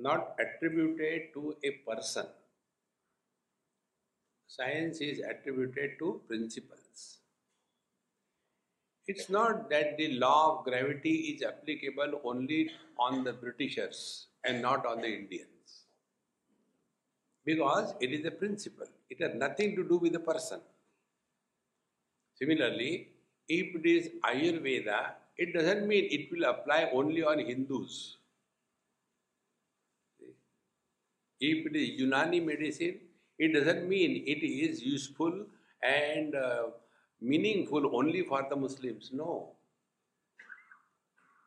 not attributed to a person. Science is attributed to principles. It's not that the law of gravity is applicable only on the Britishers and not on the Indians. Because it is a principle, it has nothing to do with the person. Similarly, if it is Ayurveda, it doesn't mean it will apply only on Hindus. If it is Unani medicine, it doesn't mean it is useful and uh, meaningful only for the Muslims. No.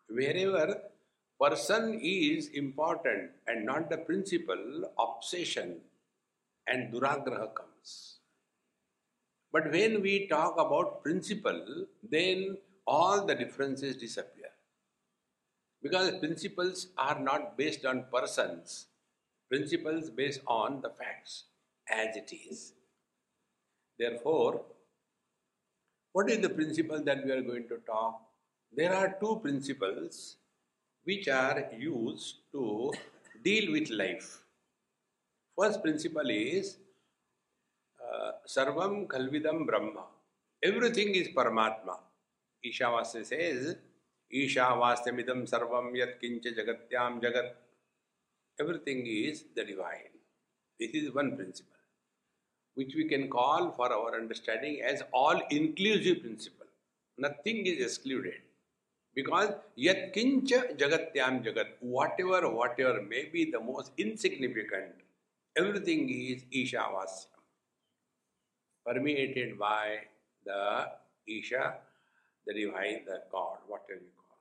Wherever person is important and not the principle, obsession and duragraha comes. But when we talk about principle, then all the differences disappear. Because principles are not based on persons, principles based on the facts as it is. Therefore, what is the principle that we are going to talk? There are two principles which are used to deal with life. First principle is uh, Sarvam Kalvidam Brahma. Everything is Paramatma. Ishavasya says, Ishavasyamidam Sarvam Yat Kincha Jagatyam Jagat. Everything is the divine. This is one principle, which we can call for our understanding as all inclusive principle. Nothing is excluded. Because yat kincha jagatyam jagat, whatever, whatever may be the most insignificant, everything is Ishavasyam, permeated by the Isha, the divine, the God, whatever you call.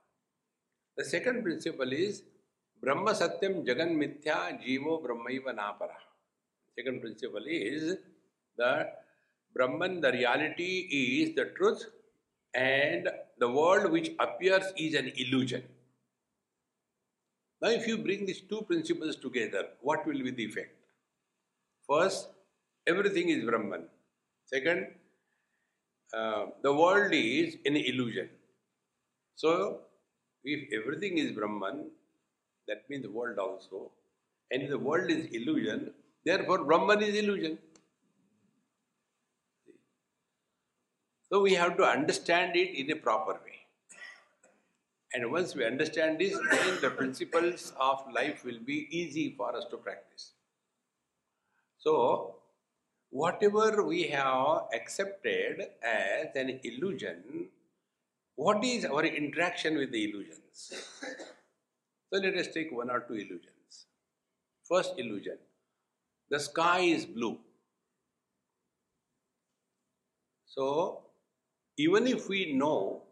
The second principle is Brahma Satyam Jagan Mithya Jivo Brahmaiva Napara. Second principle is that Brahman, the reality is the truth, and the world which appears is an illusion. Now, if you bring these two principles together, what will be the effect? First, everything is Brahman. Second, uh, the world is an illusion. So, if everything is Brahman, that means the world also, and the world is illusion, therefore Brahman is illusion. So we have to understand it in a proper way. And once we understand this, then the principles of life will be easy for us to practice. So, whatever we have accepted as an illusion, what is our interaction with the illusions? So, let us take one or two illusions. First illusion the sky is blue. So, even if we know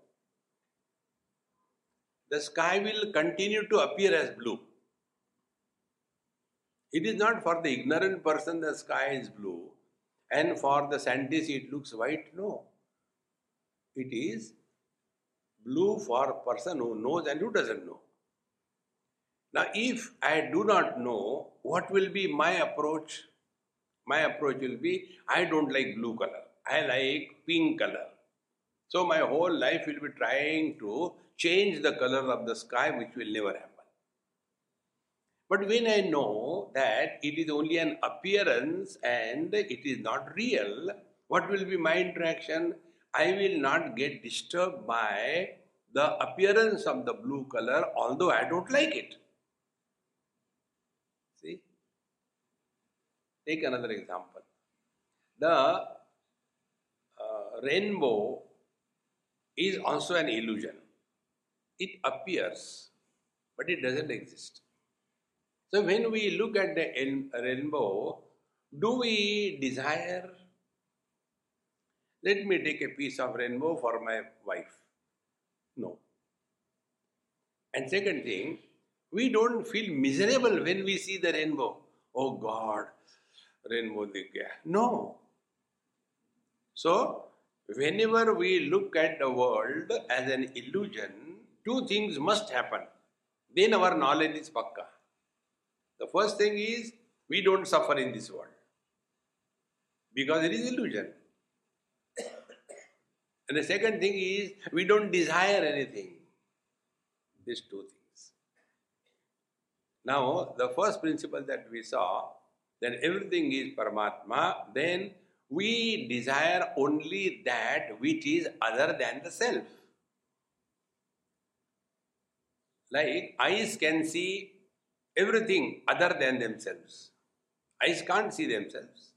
the sky will continue to appear as blue. It is not for the ignorant person the sky is blue and for the scientist it looks white. No. It is blue for person who knows and who doesn't know. Now, if I do not know, what will be my approach? My approach will be I don't like blue color, I like pink color. So, my whole life will be trying to change the color of the sky, which will never happen. But when I know that it is only an appearance and it is not real, what will be my interaction? I will not get disturbed by the appearance of the blue color, although I don't like it. See? Take another example. The uh, rainbow is also an illusion. It appears, but it doesn't exist. So when we look at the rainbow, do we desire? Let me take a piece of rainbow for my wife. No. And second thing, We don't feel miserable when we see the rainbow. Oh God, rainbow. No. So, whenever we look at the world as an illusion, two things must happen. Then our knowledge is pakka. The first thing is we don't suffer in this world because it is illusion. And the second thing is we don't desire anything. These two things. Now, the first principle that we saw, then everything is Paramatma, then we desire only that which is other than the self. Like eyes can see everything other than themselves. Eyes can't see themselves.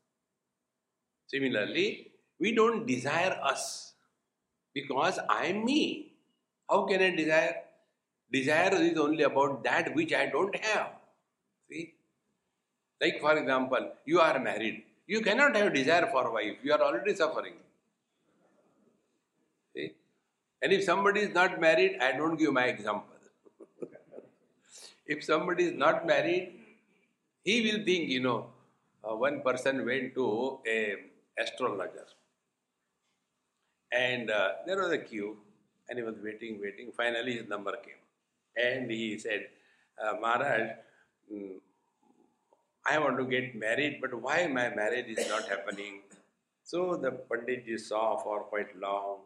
Similarly, we don't desire us because I am me. How can I desire? Desire is only about that which I don't have. See? Like, for example, you are married. You cannot have desire for wife. You are already suffering. See? And if somebody is not married, I don't give my example. if somebody is not married, he will think, you know, uh, one person went to a astrologer and uh, there was a queue and he was waiting, waiting. Finally, his number came. And he said, uh, Maharaj, mm, I want to get married, but why my marriage is not happening? So the Panditji saw for quite long.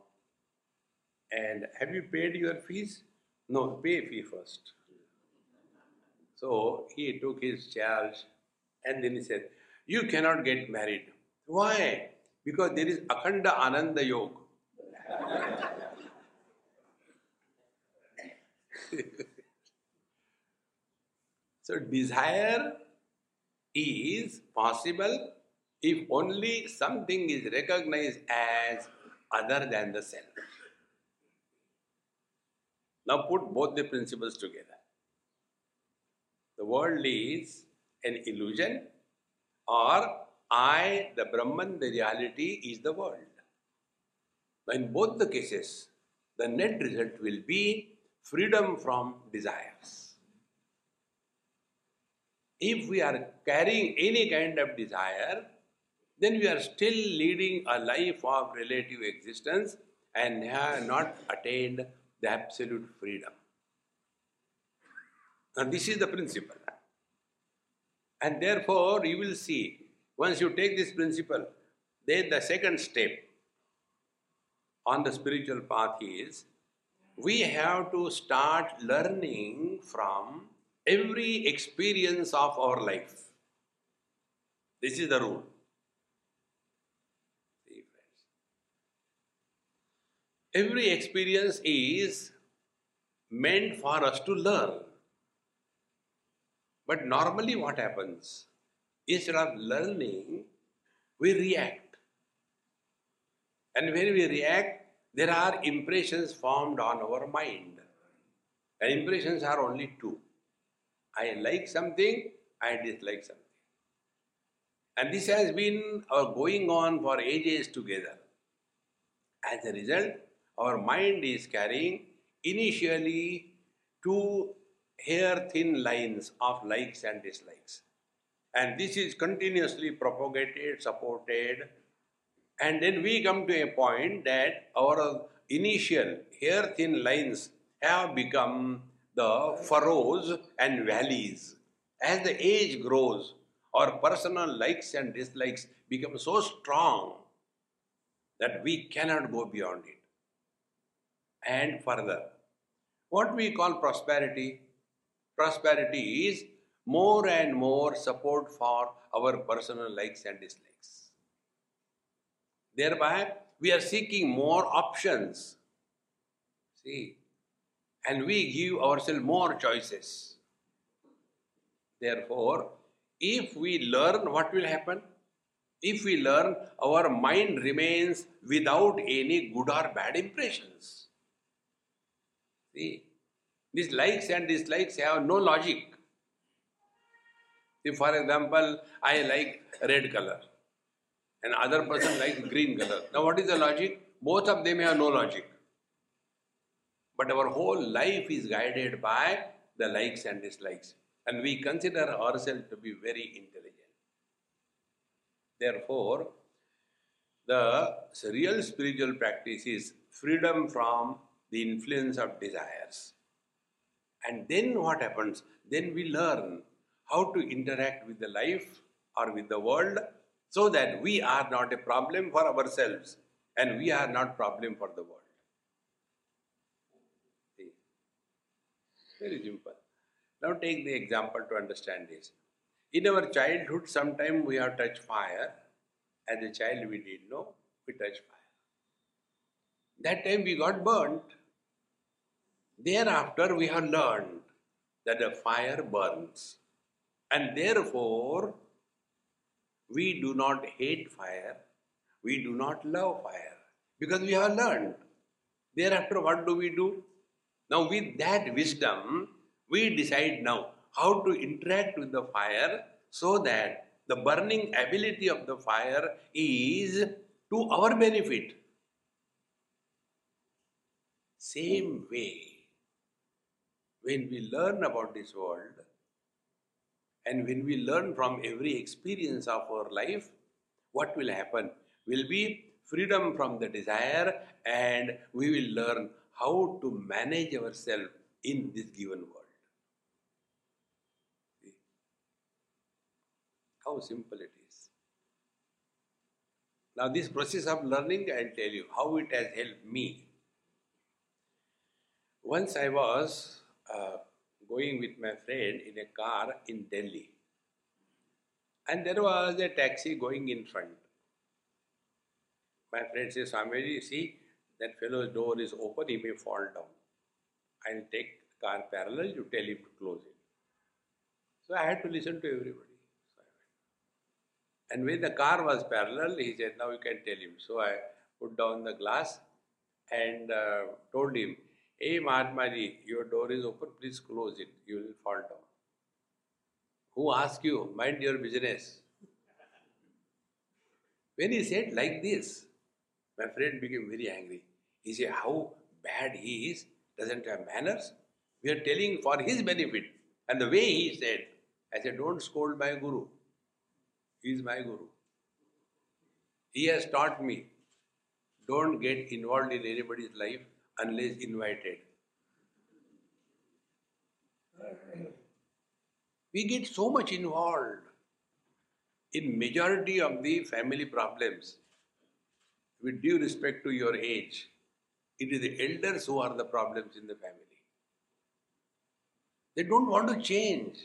And have you paid your fees? No, pay fee first. So he took his charge and then he said, You cannot get married. Why? Because there is Akhanda Ananda Yoga. so desire is possible if only something is recognized as other than the self. Now put both the principles together. The world is an illusion, or I, the Brahman, the reality, is the world. Now, In both the cases, the net result will be freedom from desires. If we are carrying any kind of desire, then we are still leading a life of relative existence and have not attained the absolute freedom. And this is the principle. And therefore, you will see, once you take this principle, then the second step on the spiritual path is we have to start learning from every experience of our life. This is the rule. Every experience is meant for us to learn. But normally, what happens? Instead of learning, we react. And when we react, there are impressions formed on our mind. And impressions are only two. I like something, I dislike something. And this has been uh, going on for ages together. As a result, our mind is carrying initially two hair thin lines of likes and dislikes. And this is continuously propagated, supported, and then we come to a point that our initial hair thin lines have become the furrows and valleys. As the age grows, our personal likes and dislikes become so strong that we cannot go beyond it. And further, what we call prosperity, prosperity is more and more support for our personal likes and dislikes. Thereby, we are seeking more options. See, and we give ourselves more choices. Therefore, if we learn, what will happen? If we learn, our mind remains without any good or bad impressions. See, these likes and dislikes have no logic. If, for example, I like red color, and other person likes green color. Now what is the logic? Both of them have no logic. But our whole life is guided by the likes and dislikes, and we consider ourselves to be very intelligent. Therefore, the real spiritual practice is freedom from the influence of desires. And then what happens? Then we learn how to interact with the life or with the world so that we are not a problem for ourselves and we are not problem for the world. See? Very simple. Now take the example to understand this. In our childhood, sometime we have touched fire. As a child, we did know we touched fire. That time we got burnt. Thereafter, we have learned that the fire burns. And therefore, we do not hate fire, we do not love fire, because we have learned. Thereafter, what do we do? Now, with that wisdom, we decide now how to interact with the fire so that the burning ability of the fire is to our benefit. Same way, when we learn about this world, and when we learn from every experience of our life, what will happen? Will be freedom from the desire, and we will learn how to manage ourselves in this given world. How simple it is. Now, this process of learning, I'll tell you how it has helped me. Once I was uh, going with my friend in a car in Delhi, and there was a taxi going in front. My friend says, Swamiji, see, that fellow's door is open, he may fall down. I'll take the car parallel, you tell him to close it. So I had to listen to everybody. And when the car was parallel, he said, now you can tell him. So I put down the glass and uh, told him, Hey Mahatmaji, your door is open, please close it, you will fall down. Who asked you? Mind your business. When he said like this, my friend became very angry. He said, How bad he is, doesn't have manners. We are telling for his benefit. And the way he said, I said, Don't scold my guru. He is my guru. He has taught me don't get involved in anybody's life unless invited. We get so much involved in majority of the family problems with due respect to your age, it is the elders who are the problems in the family. They don't want to change.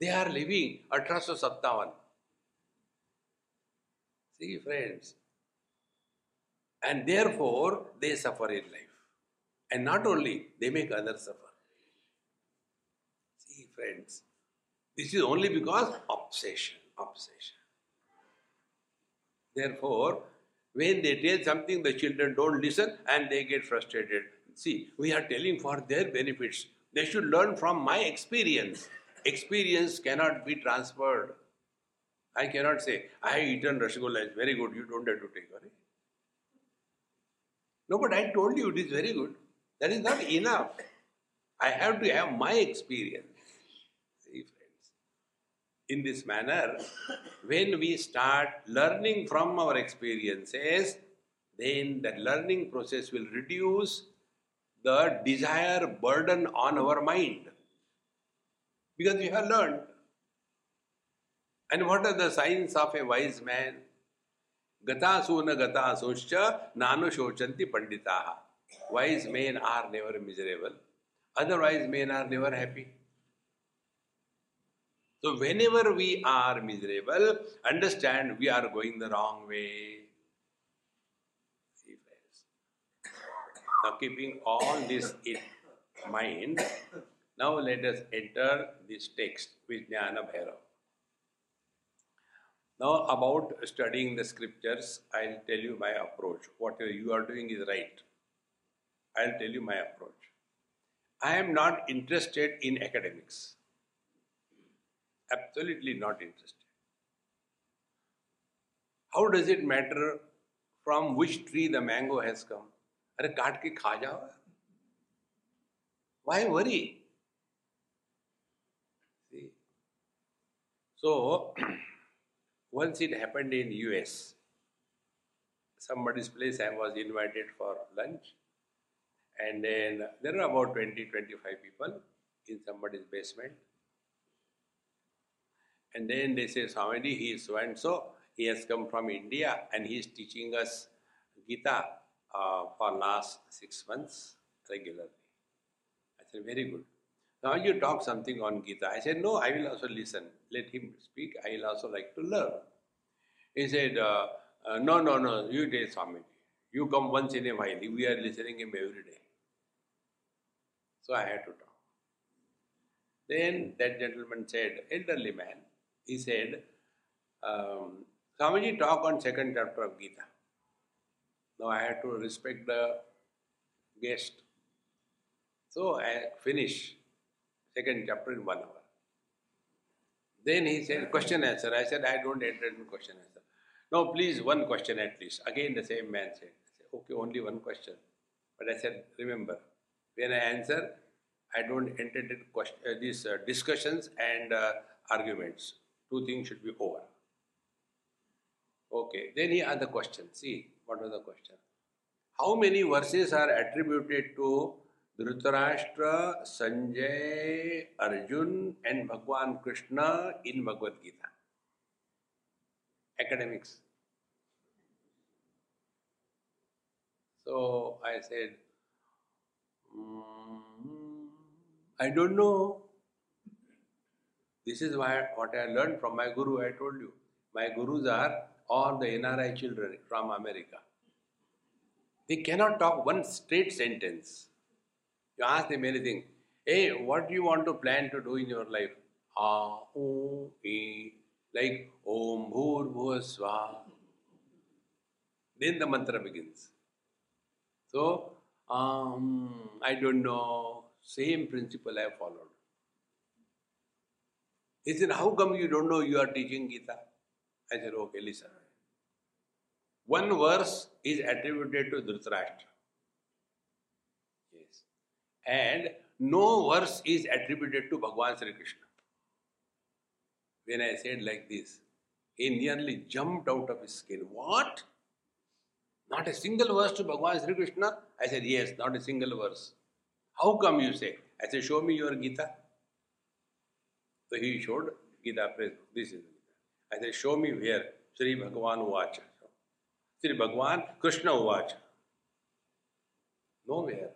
They are living Atraso Saptavan. See, friends. And therefore, they suffer in life. And not only, they make others suffer. See, friends. This is only because obsession, obsession. Therefore, when they tell something, the children don't listen and they get frustrated. See, we are telling for their benefits. They should learn from my experience. Experience cannot be transferred. I cannot say, I have eaten rasgulla, it's very good, you don't have to take it. No, but I told you it is very good. That is not enough. I have to have my experience. In this manner, when we start learning from our experiences, then that learning process will reduce the desire burden on our mind because we have learned. And what are the signs of a wise man? Gatasu na gatasoscha nanu shochanti panditaha. Wise men are never miserable. Otherwise, men are never happy. So, whenever we are miserable, understand we are going the wrong way. Now, keeping all this in mind, now let us enter this text, Vijnana Bhairav. Now, about studying the scriptures, I'll tell you my approach. What you are doing is right. I'll tell you my approach. I am not interested in academics Absolutely not interested. How does it matter from which tree the mango has come? अरे काट के खा जाओ Why worry? See? So, once it happened in US, somebody's place I was invited for lunch, and then there are about 20 25 people in somebody's basement. and then they say, Swamiji, he is so and so, he has come from India and he is teaching us Gita uh, for last six months regularly. I said, very good. Now you talk something on Gita. I said, no, I will also listen. Let him speak. I will also like to learn. He said, uh, uh, no, no, no, you take Swamiji. You come once in a while. We are listening him every day. So I had to talk. Then that gentleman said, elderly man, he said, um, Swamiji talk on second chapter of Gita. Now I had to respect the guest. So I finish second chapter in one hour. Then he said, question answer. I said, I don't enter in question answer. No, please, one question at least. Again, the same man said, said okay, only one question. But I said, remember, when I answer, I don't entertain question, uh, these uh, discussions and uh, arguments. Two things should be over. Okay, then he the question. See, what was the question? How many verses are attributed to Dhritarashtra, Sanjay, Arjun, and Bhagwan Krishna in Bhagavad Gita? Academics. So I said, mm, I don't know. This is why what I learned from my guru. I told you, my gurus are all the NRI children from America. They cannot talk one straight sentence. You ask them anything. Hey, what do you want to plan to do in your life? Ah, oh, e, like Om Bhur Bhuvasva. Then the mantra begins. So, um, I don't know. Same principle I followed. He said, How come you don't know you are teaching Gita? I said, Okay, listen. One verse is attributed to Dhritarashtra. Yes. And no verse is attributed to Bhagwan Sri Krishna. When I said like this, he nearly jumped out of his skin. What? Not a single verse to Bhagwan Sri Krishna? I said, Yes, not a single verse. How come you say? I said, Show me your Gita. So he showed Gita praise. This is Gita. I said, Show me where Sri Bhagavan Vacha. Sri Bhagavan Krishna Vacha. Nowhere.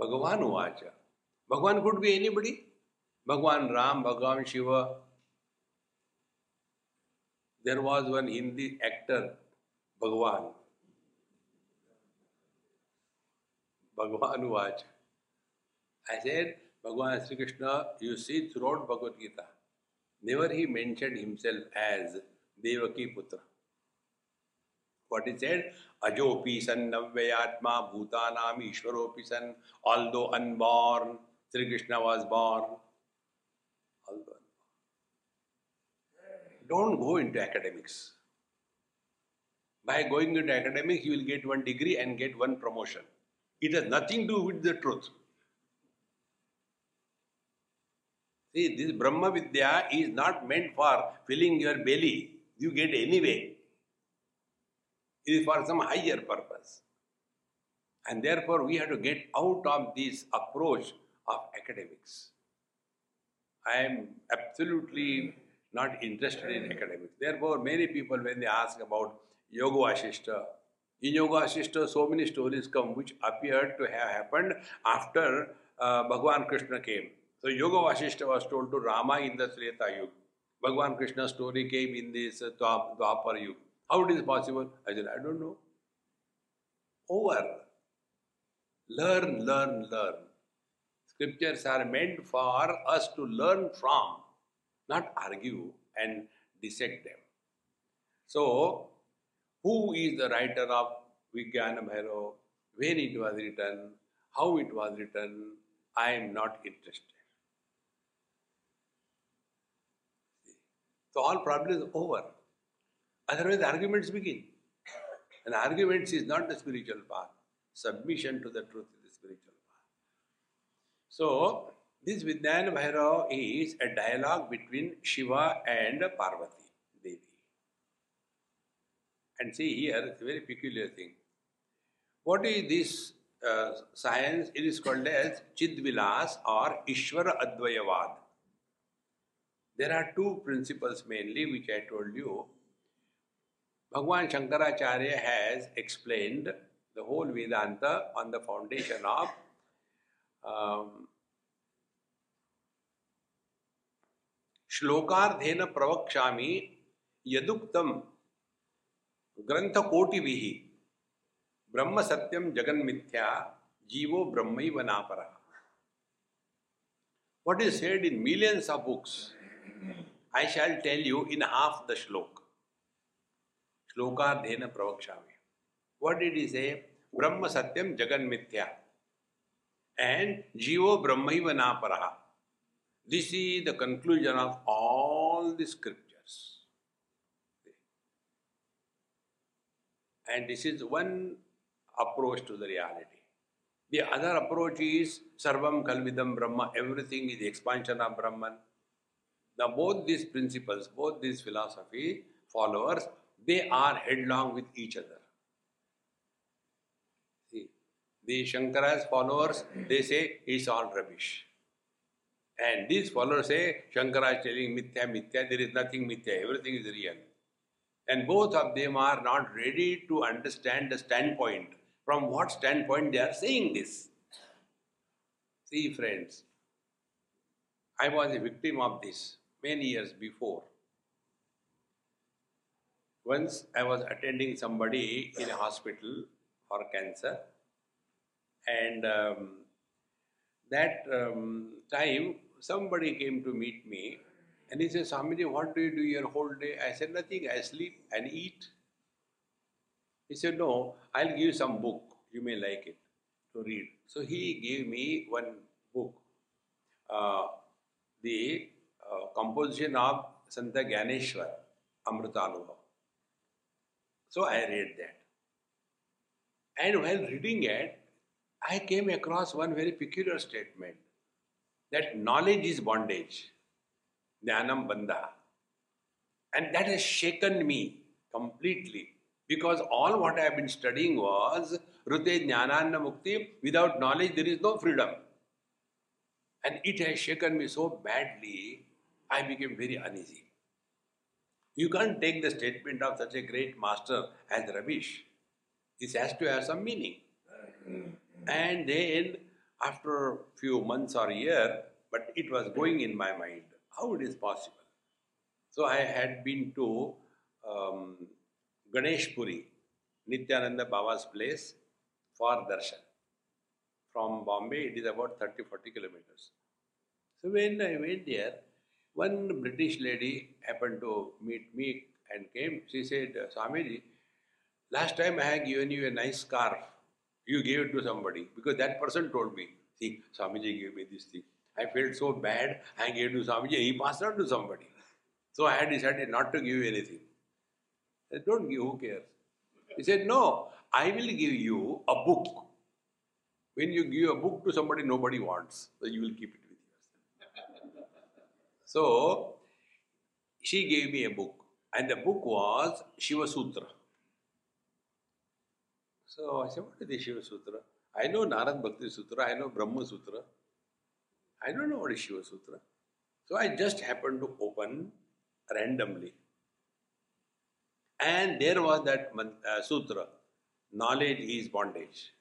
Bhagavan Vacha. Bhagavan could be anybody. Bhagavan Ram, Bhagavan Shiva. There was one Hindi actor, Bhagavan. Bhagavan Vacha. I said, Bhagwan Shri Krishna you see throughout Bhagavadgita never he mention himself as Devaki putra what is said अजोपी सन नव्यत्मा भूताना ईश्वरोपी सन although unborn Shri Krishna was born although don't go into academics By going into academics, you will get one degree and get one promotion. It has nothing to do with the truth. See, this Brahma Vidya is not meant for filling your belly. You get anyway. It is for some higher purpose. And therefore, we have to get out of this approach of academics. I am absolutely not interested in academics. Therefore, many people, when they ask about Yoga Vasishta, in Yoga Vasishta, so many stories come which appeared to have happened after uh, Bhagwan Krishna came. So Yoga Vasishta was told to Rama in the Treta Yuga. Bhagwan Krishna's story came in this uh, Dwapar Yuga. How it is possible? I said, I don't know. Over. Learn, learn, learn. Scriptures are meant for us to learn from, not argue and dissect them. So, who is the writer of Vijnana Bhairav? When it was written? How it was written? I am not interested. So all problem is over. Otherwise, arguments begin. And arguments is not the spiritual path. Submission to the truth is the spiritual path. So, this Vijnana Bhairava is a dialogue between Shiva and Parvati Devi. And see here, it's a very peculiar thing. What is this uh, science? It is called as Chidvilas or Ishvara Advayavad. There are two principles mainly which I told you. Bhagwan Shankaracharya has explained the whole Vedanta on the foundation of um, श्लोकार्धेन प्रवक्ष्यामि यदुक्तम ग्रंथ कोटि विहि ब्रह्म सत्यम जगन मिथ्या जीवो ब्रह्म नापर what is said in millions of books i shall tell you in half the shlok shlokardhena pravakshami what did he say brahma satyam jagan mithya and jivo brahmaiva naparaha this is the conclusion of all the scriptures. And this is one approach to the reality. The other approach is Sarvam Kalvidam Brahma, everything is the expansion of Brahman. Now, both these principles, both these philosophy followers, they are headlong with each other. See, the Shankara's followers, they say it's all rubbish. And these followers say, Shankara is telling mithya, mithya, there is nothing mithya, everything is real. And both of them are not ready to understand the standpoint. From what standpoint they are saying this? See, friends, I was a victim of this many years before. Once I was attending somebody in a hospital for cancer, and um, that um, time somebody came to meet me and he said, Swamiji, what do you do your whole day? I said, nothing, I sleep and eat. He said, no, I'll give you some book, you may like it to read. So he gave me one book, uh, the composition of Santa Gyaneshwar, Amritanubhav. So I read that. And while reading it, I came across one very peculiar statement that knowledge is bondage, jnanam bandha. And that has shaken me completely because all what I have been studying was Rute Jnananna Mukti. Without knowledge, there is no freedom. And it has shaken me so badly, I became very uneasy. You can't take the statement of such a great master as rubbish. This has to have some meaning. And then after a few months or a year, but it was going in my mind how it is possible. So I had been to um, Ganesh Nityananda Baba's place for darshan. From Bombay, it is about 30 40 kilometers. So when I went there, one British lady happened to meet me and came. She said, Swamiji, last time I had given you a nice scarf you gave it to somebody because that person told me, see, Swamiji gave me this thing. I felt so bad, I gave it to Swamiji, he passed on to somebody. So I had decided not to give anything. I said, don't give, who cares? He said, no, I will give you a book. When you give a book to somebody nobody wants, so you will keep it. So she gave me a book, and the book was Shiva Sutra. So I said, what is the Shiva Sutra? I know Narad Bhakti Sutra, I know Brahma Sutra. I don't know what is Shiva Sutra. So I just happened to open randomly. And there was that uh, sutra knowledge is bondage.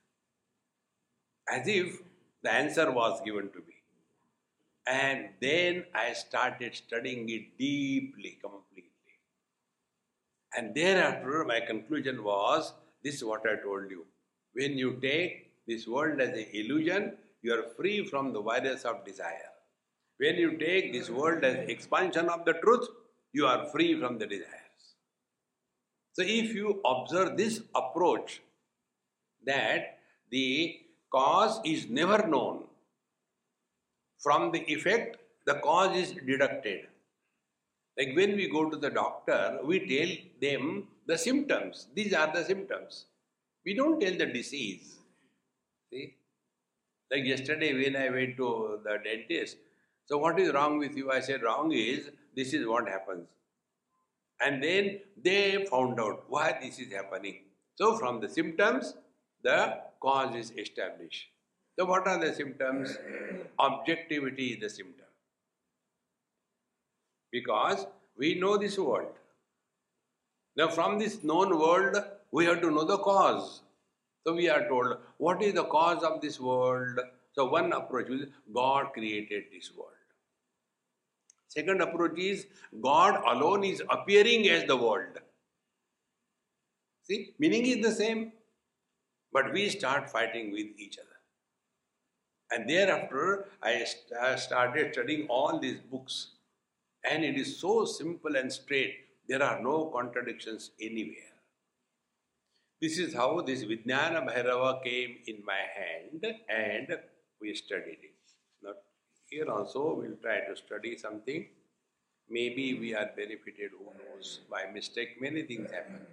As if the answer was given to me. And then I started studying it deeply, completely. And thereafter, my conclusion was this is what I told you. When you take this world as an illusion, you are free from the virus of desire. When you take this world as expansion of the truth, you are free from the desires. So if you observe this approach, that the cause is never known, from the effect, the cause is deducted. Like when we go to the doctor, we tell them the symptoms. These are the symptoms. We don't tell the disease. See? Like yesterday when I went to the dentist, so what is wrong with you? I said, wrong is this is what happens. And then they found out why this is happening. So from the symptoms, the cause is established. So what are the symptoms? Objectivity is the symptom. Because we know this world. Now from this known world, we have to know the cause. So we are told, what is the cause of this world? So one approach is God created this world. Second approach is God alone is appearing as the world. See, meaning is the same, but we start fighting with each other. And thereafter, I started studying all these books, and it is so simple and straight. There are no contradictions anywhere. This is how this Vijnana Bhairava came in my hand, and we studied it. Now, here also we'll try to study something. Maybe we are benefited, who knows, by mistake, many things happen.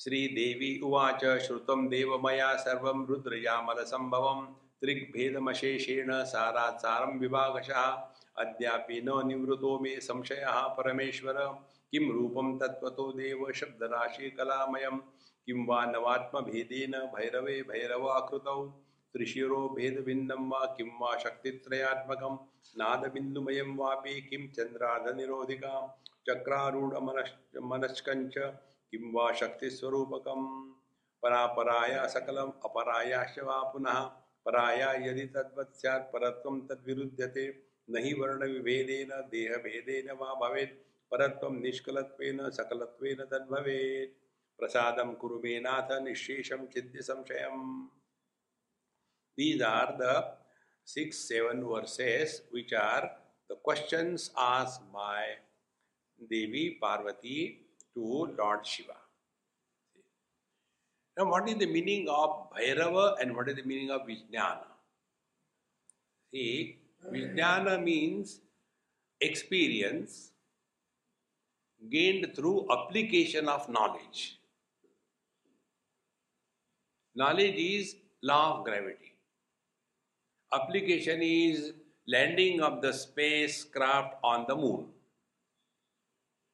Shridevi उवाच श्रुतं देवमया सर्वं रुद्रयामलसम्भवं त्रिग्भेदमशेषेण सारात् सारं विभागशः। अद्यापि न निवृतो मे संशयः परमेश्वर। किं रूपं तत्त्वतो देव शब्दराशि कलामयं किं वा नवात्मभेदेन भैरवे भैरवाकृतौ? त्रिशिरो भेदभिन्नं वा किं वा शक्तित्रयात्मकं नादबिन्दुमयं वापि किं चन्द्रार्धनिरोधिकां? चक्रारूढमनश् मनस्कञ्च किं वा शक्तिस्वरूपकं परापराया सकलम्, अपरायाश्च वा पुनः पराया यदि तद्वत् स्यात् परत्वं तद्विरुध्यते न हि वर्णविभेदेन देहभेदेन वा भवेत्। परत्वं निष्कलत्वेन सकलत्वेन तद्भवेत्। प्रसादं कुरु मे नाथ निःशेषं छिद्य संशयम्। These are the six, seven verses which are the questions asked by Devi Parvati to. Now, what is the meaning of Bhairava and what is the meaning of Vijnana? See, Vijnana means experience gained through application of knowledge. Knowledge is law of gravity application is landing of the spacecraft on the moon.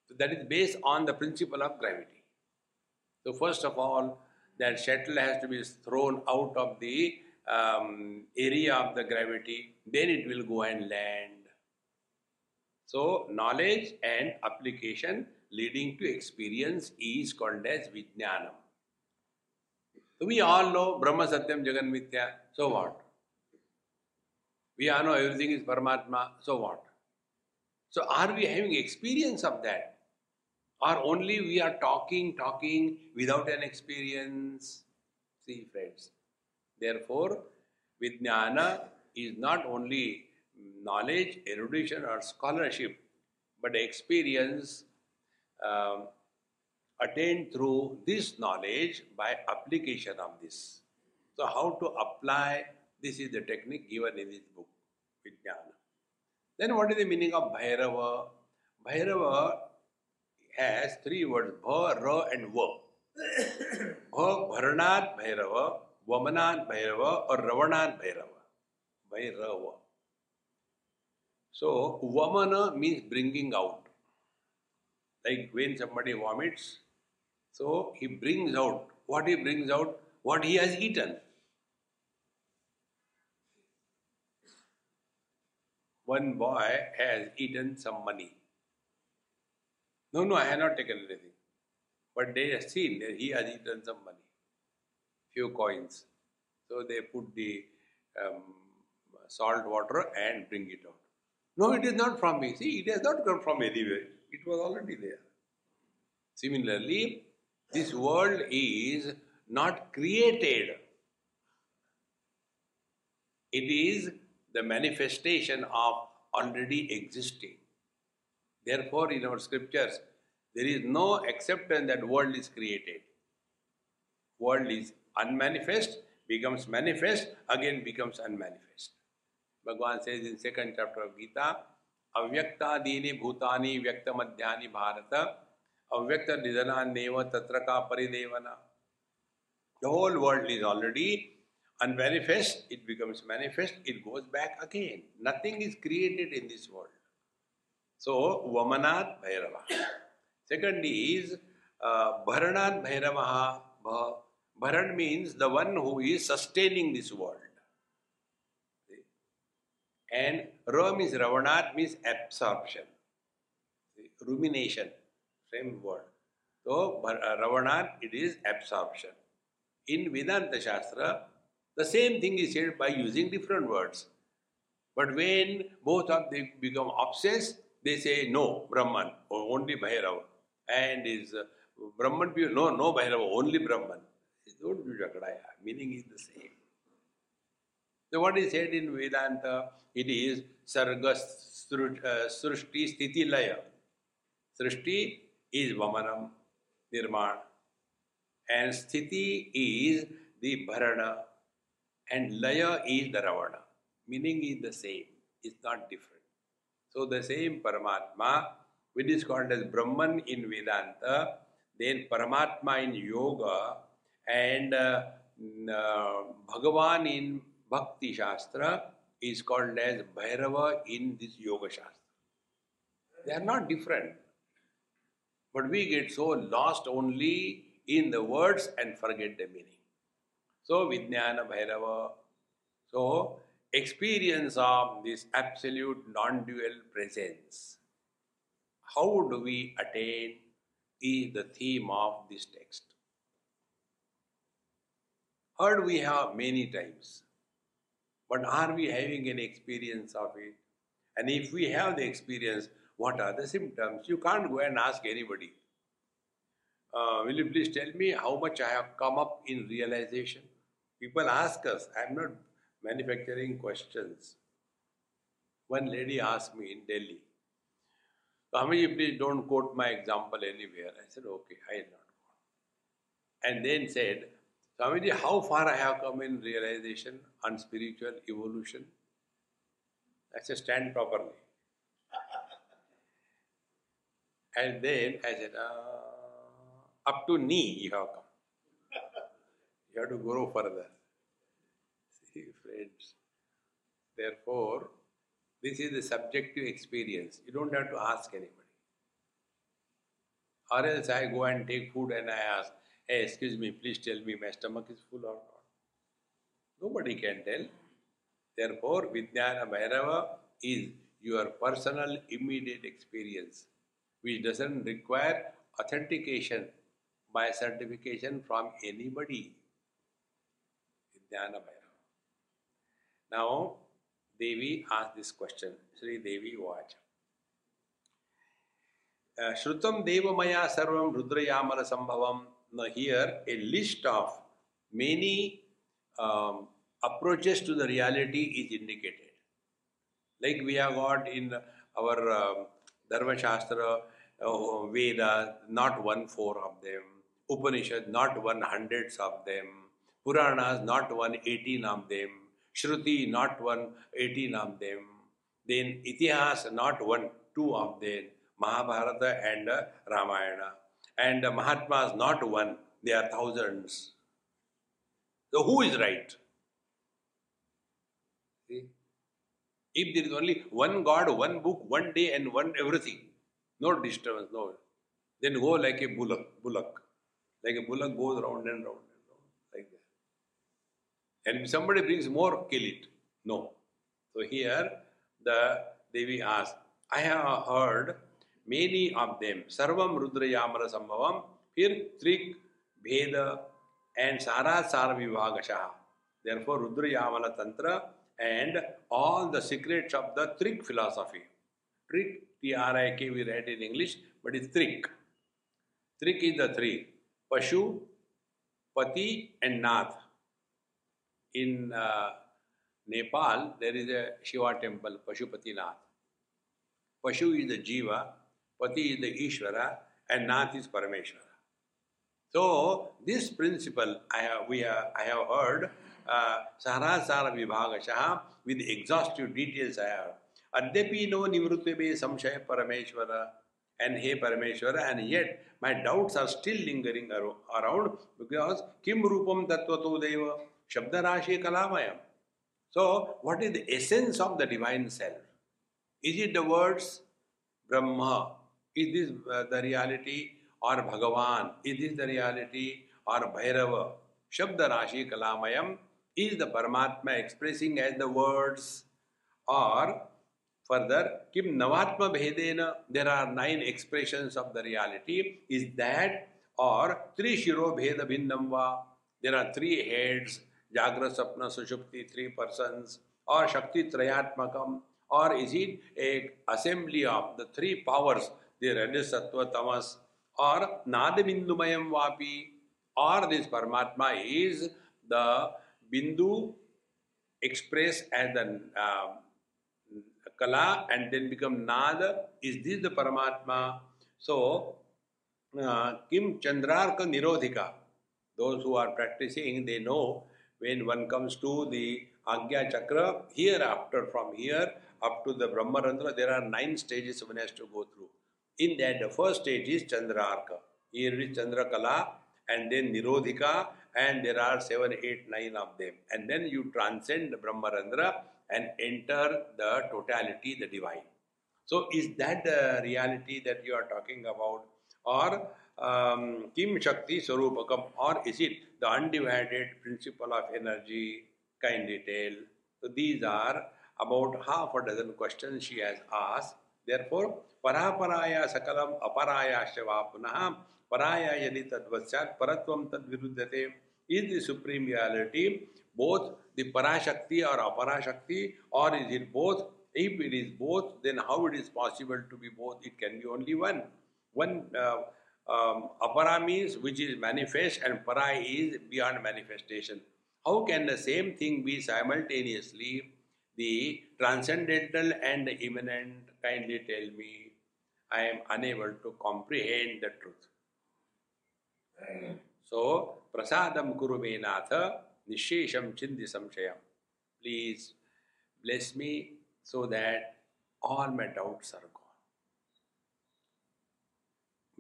So that is based on the principle of gravity. So first of all, that shuttle has to be thrown out of the um, area of the gravity, then it will go and land. So knowledge and application leading to experience is called as Vijnanam. So we all know Brahma Satyam Jagan Mithya. So what? We all know everything is Paramatma, so what? So are we having experience of that? Or only we are talking, talking without an experience? See, friends. Therefore, Vijnana is not only knowledge, erudition, or scholarship, but experience um, attained through this knowledge by application of this. So, how to apply this is the technique given in this book. Vijnana. Then what is the meaning of Bhairava? Bhairava has three words, Bha, Ra and Va. Bha, Bharanat Bhairava, Vamanat Bhairava or Ravanat Bhairava. Bhairava. So, Vamana means bringing out. Like when somebody vomits, so he brings out. What he brings out? What he has eaten. one boy has eaten some money. No, no, I have not taken anything. But they have seen that he has eaten some money, few coins. So they put the um, salt water and bring it out. No, it is not from me. See, it has not come from anywhere. It was already there. Similarly, this world is not created. It is the manifestation of already existing. Therefore, in our scriptures, there is no acceptance that world is created. World is unmanifest, becomes manifest, again becomes unmanifest. Bhagavan says in second chapter of Gita, Avyakta dini bhutani vyakta madhyani bharata avyakta nidana neva tatra ka paridevana. The whole world is already unmanifest, it becomes manifest, it goes back again. Nothing is created in this world. So, Vamanat Bhairava. Second is uh, Bharanat Bhairavaha. Bharan means the one who is sustaining this world. And Ra means Ravanat means absorption, rumination, same word. So, Ravanat, it is absorption. In Vedanta Shastra, the same thing is said by using different words. But when both of them become obsessed, they say no, Brahman, or only Bhairava. And is uh, Brahman, no, no Bhairava, only Brahman. Don't meaning is the same. So what is said in Vedanta, it is Sarga uh, Srushti Sthiti Laya. Srushti is Vamanam, Nirman. And Sthiti is the Bharana. And Laya is the Ravana. Meaning is the same, it's not different. So the same Paramatma, which is called as Brahman in Vedanta, then Paramatma in Yoga, and uh, uh, Bhagavan in Bhakti Shastra is called as Bhairava in this Yoga Shastra. They are not different. But we get so lost only in the words and forget the meaning. So, Vijnana Bhairava. So, experience of this absolute non dual presence. How do we attain is the theme of this text. Heard we have many times, but are we having an experience of it? And if we have the experience, what are the symptoms? You can't go and ask anybody. Uh, will you please tell me how much I have come up in realization? People ask us, I'm not manufacturing questions. One lady asked me in Delhi, Swamiji, please don't quote my example anywhere. I said, okay, I will not quote. And then said, Swamiji, how far I have come in realization on spiritual evolution? I said, stand properly. and then I said, uh, up to knee you have come. You have to grow further. Friends. Therefore, this is the subjective experience. You don't have to ask anybody. Or else I go and take food and I ask, hey, excuse me, please tell me my stomach is full or not. Nobody can tell. Therefore, Vijnana Bhairava is your personal immediate experience, which doesn't require authentication by certification from anybody. Vijnana Bhairava. Now, Devi asked this question. Sri Devi Vacha. Shrutam Devamaya Sarvam Rudrayamala Sambhavam. Now, here a list of many um, approaches to the reality is indicated. Like we have got in our uh, Dharma Shastra, uh, Veda, not one four of them, Upanishad, not one hundreds of them, Puranas, not one eighteen of them, Shruti, not one, 18 of them. Then Itihas, not one, two of them. Mahabharata and uh, Ramayana. And Mahatmas, not one, they are thousands. So who is right? See? If there is only one God, one book, one day, and one everything, no disturbance, no. Then go like a bullock, bullock. Like a bullock goes round and round. And if somebody brings more, kill it. No. So here the Devi asks, I have heard many of them. Sarvam Rudra Yamala Sambhavam, here Trik, Veda, and Sara Sara Vivagashaha. Therefore, Rudra Yamala Tantra and all the secrets of the Trik philosophy. Trik, T R I K, we read in English, but it's Trik. Trik is the three Pashu, Pati, and Nath in uh, Nepal, there is a Shiva temple, Pashupatinath. Pashu is the Jiva, Pati is the Ishvara, and Nath is Parameshwara. So, this principle I have, we have, I have heard uh, Saharasara Vibhagashaha with exhaustive details I have. Adyapi no nivrutyebe samshaya Parameshwara and He Parameshwara, and yet my doubts are still lingering around because Kim Rupam Tattvato Deva Shabdarashi Kalamayam. So, what is the essence of the divine self? Is it the words Brahma? Is this uh, the reality? Or Bhagavan? Is this the reality? Or Bhairava? Shabdarashi Kalamayam is the Paramatma expressing as the words or further Kim Navatma Bhedena there are nine expressions of the reality is that or Tri Shiro Bheda Bhinnamva there are three heads Jagra Sapna Sushupti three persons or Shakti Trayatmakam or is it a assembly of the three powers the Rajas Sattva Tamas or Nadabindumayam Vapi or this Paramatma is the Bindu expressed as the uh, Kala and then become Nada. Is this the Paramatma? So, uh, Kim Chandrarka Nirodhika. Those who are practicing, they know when one comes to the Agya Chakra, hereafter from here up to the Brahmarandra, there are nine stages one has to go through. In that, the first stage is Chandrarka. Here is Chandrakala and then Nirodhika and there are seven, eight, nine of them. And then you transcend the Brahmarandra and enter the totality, the divine. So, is that the reality that you are talking about? Or um, Kim Shakti Sarupakam, or is it the undivided principle of energy kind detail? So, these are about half a dozen questions she has asked. Therefore, Paraparaya Sakalam Aparaya Shava Paraya Yadi Tadvasyat Paratvam Tadviruddhate is the supreme reality both the Parashakti or Aparashakti or is it both? If it is both, then how it is possible to be both? It can be only one. One uh, um, Apara means which is manifest and Para is beyond manifestation. How can the same thing be simultaneously the transcendental and the immanent? Kindly tell me. I am unable to comprehend the truth. So, prasadam kurumenatha nishesham chindi samshayam. Please bless me so that all my doubts are gone.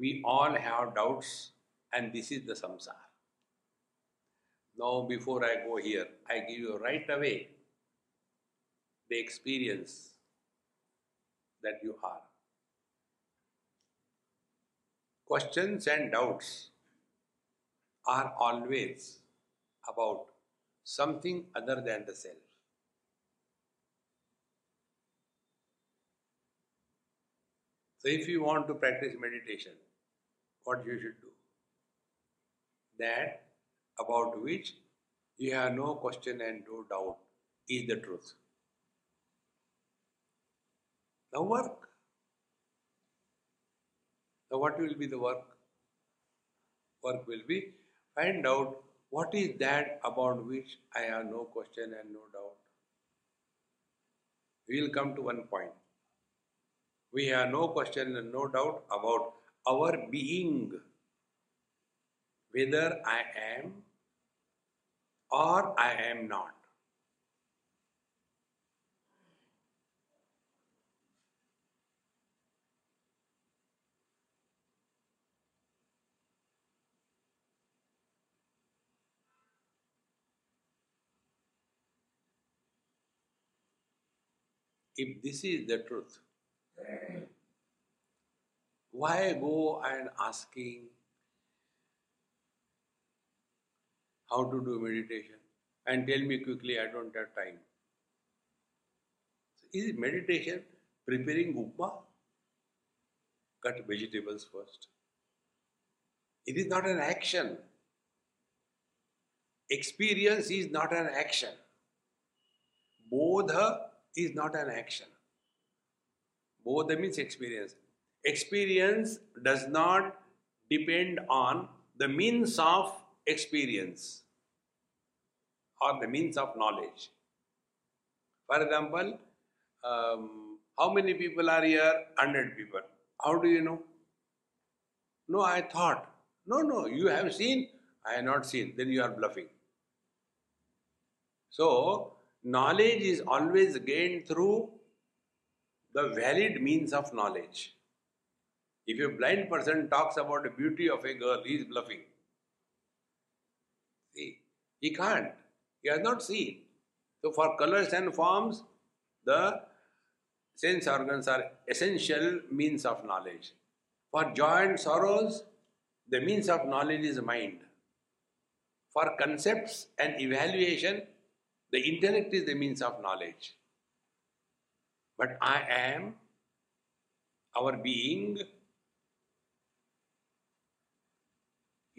We all have doubts, and this is the samsara. Now, before I go here, I give you right away the experience that you are. Questions and doubts are always about something other than the self. So, if you want to practice meditation, what you should do? That about which you have no question and no doubt is the truth. Now, work. Now, what will be the work? Work will be find out what is that about which I have no question and no doubt? We will come to one point. We have no question and no doubt about our being, whether I am or I am not. If this is the truth, why go and asking how to do meditation and tell me quickly I don't have time? So is meditation preparing upma? Cut vegetables first. It is not an action. Experience is not an action. Bodha is not an action. Bodha means experience. Experience does not depend on the means of experience or the means of knowledge. For example, um, how many people are here? 100 people. How do you know? No, I thought. No, no, you have seen. I have not seen. Then you are bluffing. So, knowledge is always gained through the valid means of knowledge. If a blind person talks about the beauty of a girl, he is bluffing. See, he can't. He has not seen. So, for colors and forms, the sense organs are essential means of knowledge. For joy and sorrows, the means of knowledge is mind. For concepts and evaluation, the intellect is the means of knowledge. But I am, our being,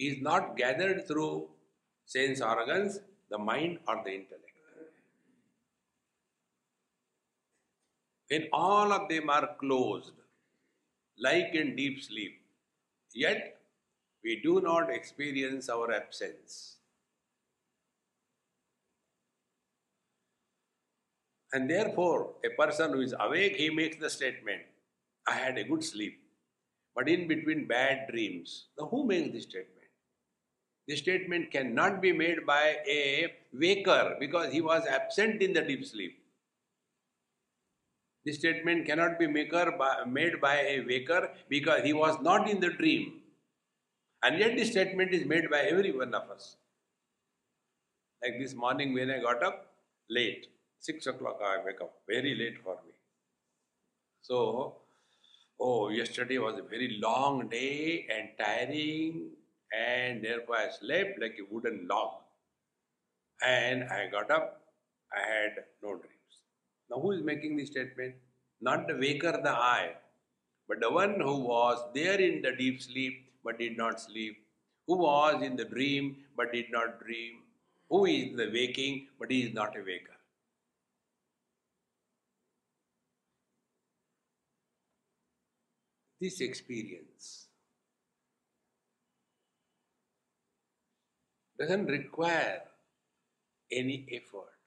is not gathered through sense organs, the mind, or the intellect. When all of them are closed, like in deep sleep, yet we do not experience our absence. And therefore, a person who is awake, he makes the statement, I had a good sleep. But in between bad dreams, now who makes this statement? This statement cannot be made by a waker because he was absent in the deep sleep. This statement cannot be by, made by a waker because he was not in the dream. And yet, this statement is made by every one of us. Like this morning when I got up late, 6 o'clock I wake up, very late for me. So, oh, yesterday was a very long day and tiring, and therefore I slept like a wooden log. And I got up, I had no dreams. Now, who is making this statement? Not the waker, the I, but the one who was there in the deep sleep but did not sleep, who was in the dream but did not dream, who is the waking but he is not a waker. this experience doesn't require any effort.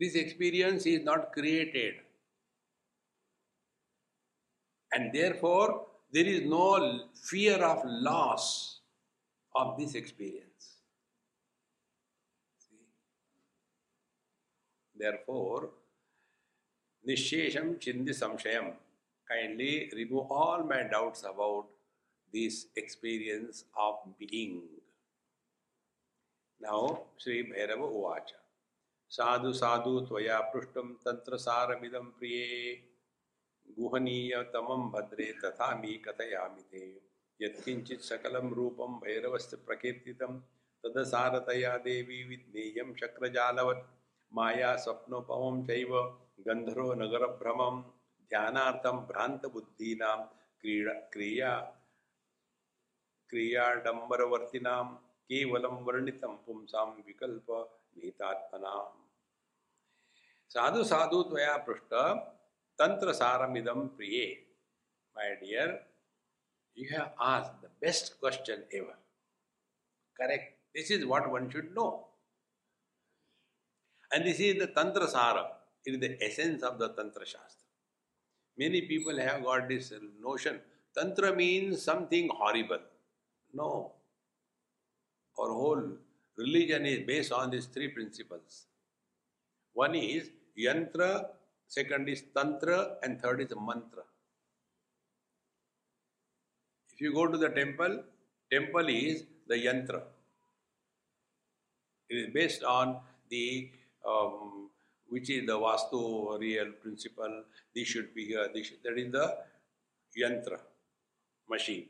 This experience is not created. And therefore, there is no fear of loss of this experience. See? Therefore, Nishesham Chindi Samshayam kindly remove all my doubts about this experience of being. Now Shri Bhairav उवाच। साधु साधु त्वया पृष्टम तंत्र सारमिदम प्रिय। गुहनीय तमम भद्रे तथा कथयामी कथयामि ते। यत्किंचित सकलम रूपम भैरवस्य प्रकीर्तितम तदसारतया देवी विज्ञेयम शक्रजालवत्। माया स्वप्नोपमं चैव नगर भ्रमं ध्यानार्थं भ्रांत क्रीड़ा क्रिया क्रियाडंबरवर्तीनाम केवलम वर्णितम पुंसा विकल्प नेतात्मना साधु साधु त्वया पृष्ट तंत्र सारमिदम प्रिय। My dear you have ask the best question ever correct this is what one should know and this is the tantra saar in the essence of the tantra shastra many people have got this notion tantra means something horrible no Our whole religion is based on these three principles. One is yantra, second is tantra, and third is mantra. If you go to the temple, temple is the yantra. It is based on the um, which is the Vastu real principle, this should be here, this should, that is the yantra, machine.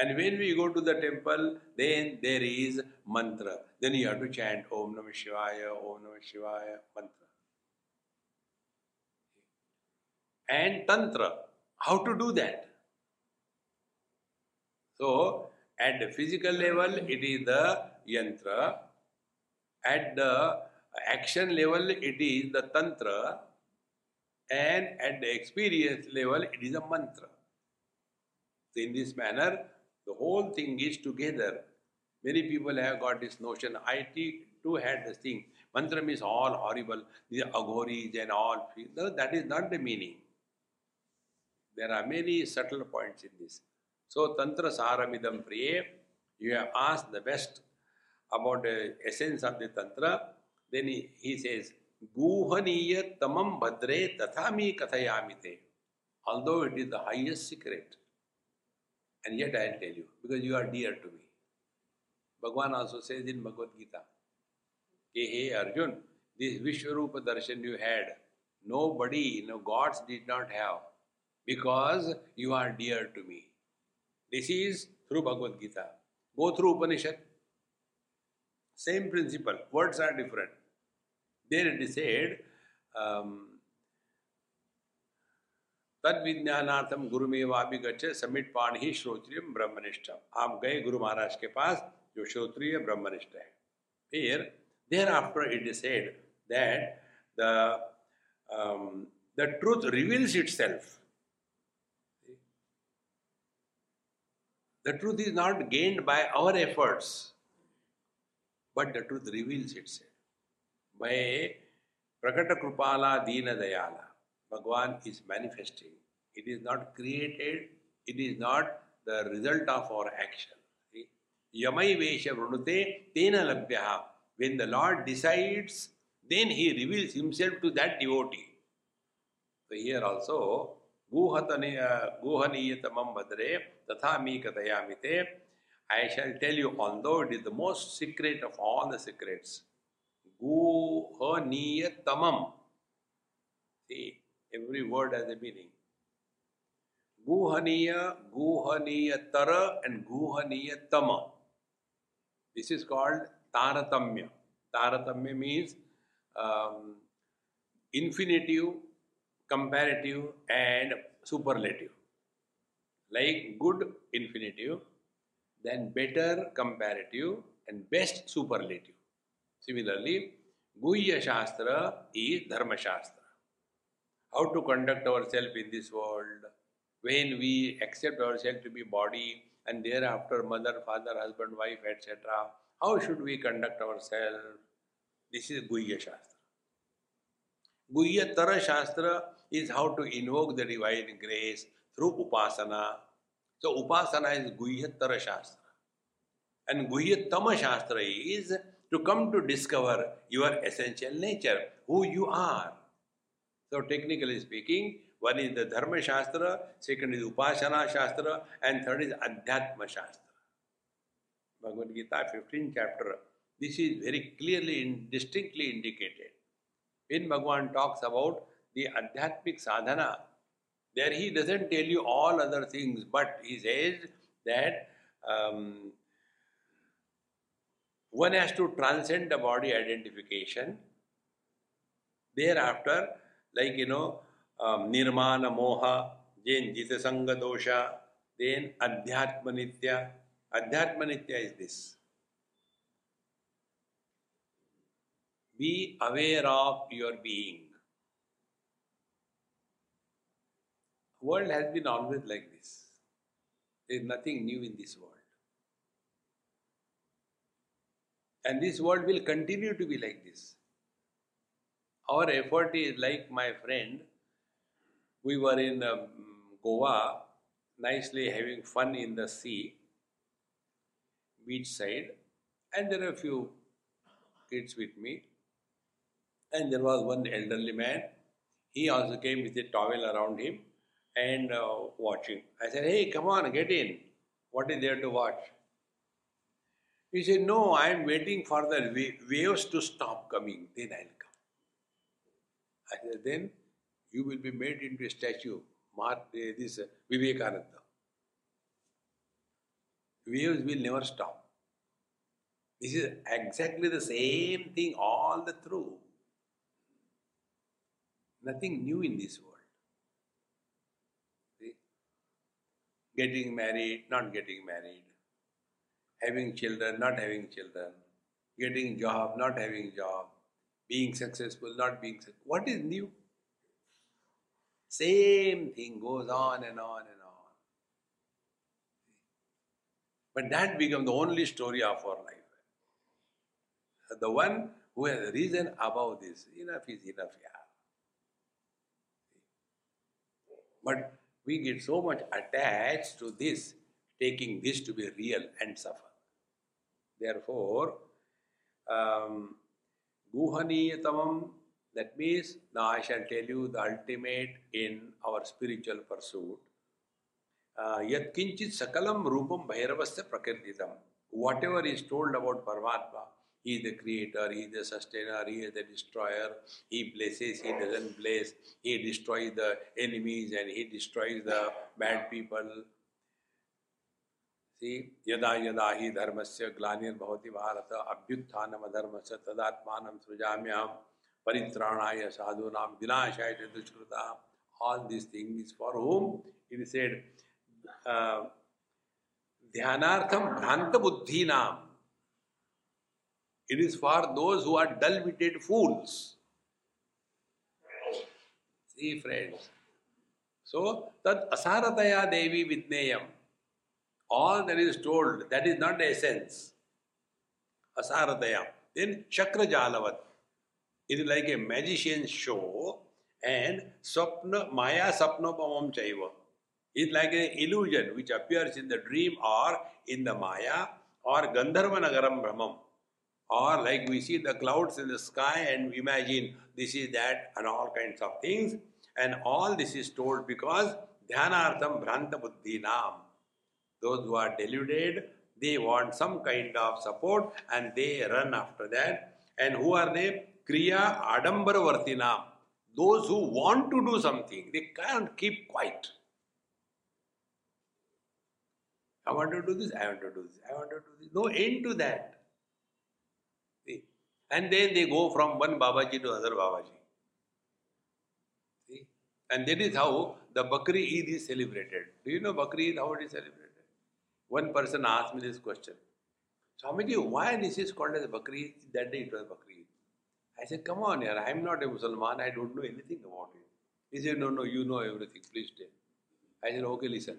And when we go to the temple, then there is mantra. Then you have to chant Om Namah Shivaya, Om Namah Shivaya, mantra. And Tantra, how to do that? So, at the physical level, it is the yantra. At the action level it is the tantra and at the experience level it is a mantra. So in this manner the whole thing is together. Many people have got this notion. I too had this thing. Mantram is all horrible. the are aghoris and all. No, that is not the meaning. There are many subtle points in this. So Tantra Saramidam Priye, you have asked the best about the essence of the Tantra. Then he, he says, Guhaniya tamam bhadre tathami kathayamite. Although it is the highest secret, and yet I'll tell you, because you are dear to me. Bhagavan also says in Bhagavad Gita, "Hey, hey Arjun, this Vishwarupa darshan you had, nobody, no gods did not have, because you are dear to me. This is through Bhagavad Gita. Go through Upanishad. Same principle, words are different. There it is said, um, तद विज्ञानार्थम गुरु में वापि गच्छ summit पाण ही श्रोत्रिय ब्रह्मनिष्ठ आप गए गुरु महाराज के पास जो श्रोत्रिय ब्रह्मनिष्ठ है। फिर thereafter it is said that the the truth reveals itself The truth is not gained by our efforts, but the truth reveals itself. By Prakata Krupala Dina Dayala, Bhagwan is manifesting. It is not created, it is not the result of our action. Yamai Vesha Vrunute Tena Labhyaha. When the Lord decides, then He reveals Himself to that devotee. So here also, uh, Guhaniyatamam Badre Tathami Katayamite. I shall tell you, although it is the most secret of all the secrets. Guhaniyatamam. See, every word has a meaning. Guhaniya, Guhaniyatara, and Guhaniya Tama. This is called Taratamya. Taratamya means um, infinitive, comparative, and superlative. Like good infinitive, then better comparative, and best superlative. Similarly, Guhya Shastra is Dharma Shastra. How to conduct ourselves in this world, when we accept ourselves to be body, and thereafter mother, father, husband, wife, etc. How should we conduct ourselves? This is Guhya Shastra. Guhya Tara Shastra is how to invoke the divine grace through Upasana. So Upasana is Guhya Tara Shastra. And Guhya Tama Shastra is to come to discover your essential nature, who you are. So technically speaking, one is the Dharma Shastra, second is Upasana Shastra, and third is Adhyatma Shastra. Bhagavad Gita, 15th chapter. This is very clearly and distinctly indicated. When Bhagavan talks about the Adhyatmic sadhana, there he doesn't tell you all other things, but he says that um, one has to transcend the body identification. Thereafter, like you know निर्माण मोह जेन जित संग दोष then अध्यात्म नित्य अध्यात्म नित्य is this be aware of your being world has been always like this is nothing new in this world and this world will continue to be like this Our effort is like my friend, we were in um, Goa, nicely having fun in the sea, beach side, and there are a few kids with me. And there was one elderly man, he also came with a towel around him and uh, watching. I said, Hey, come on, get in. What is there to watch? He said, No, I am waiting for the waves to stop coming, then I'll Then you will be made into a statue, uh, this uh, Vivekananda. Waves will never stop. This is exactly the same thing all the through. Nothing new in this world. See? Getting married, not getting married having children, not having children, getting job, not having job, being successful, not being successful. What is new? Same thing goes on and on and on. But that becomes the only story of our life. The one who has reason about this, enough is enough, yeah. But we get so much attached to this, taking this to be real and suffer. Therefore, um, Guhaniyatamam, that means now I shall tell you the ultimate in our spiritual pursuit. Uh, Yat kinchit sakalam rupam bhairavasya prakirtitam. whatever is told about Paramatma, he is the creator, he is the sustainer, he is the destroyer, he blesses, he doesn't bless, he destroys the enemies and he destroys the bad people. Shri यदा यदा ही धर्म से ग्लार्भवति भारत अभ्युत्थान धर्म से तदात्मान सृजा्य हम परित्राणा साधूना विनाशाय दुष्कृता all this thing is for whom in said ध्यानार्थम भ्रांत it is for those who are dull witted fools friends so तत् असारतया देवी विज्ञेयम। All that is told, that is not the essence. Asarataya. Then Chakra Jalavat. It is like a magician's show and Sapna, Maya Sapnopamam Chaiva. It's like an illusion which appears in the dream or in the Maya or Gandharva Nagaram Brahmam. Or like we see the clouds in the sky and imagine this is that and all kinds of things. And all this is told because Dhyanartham Bhranta Buddhi Nam. Those who are deluded, they want some kind of support and they run after that. And who are they? Kriya Adambaravartinam. Those who want to do something, they can't keep quiet. I want to do this, I want to do this, I want to do this. No end to that. See? And then they go from one Babaji to other Babaji. See? And that is how the Bakri Eid is celebrated. Do you know Bakri Eid, how it is celebrated? One person asked me this question. Swamiji, why this is called as Bakri That day it was Bakri I said, come on here, I am not a Muslim, I don't know anything about it. He said, no, no, you know everything, please tell. I said, okay, listen.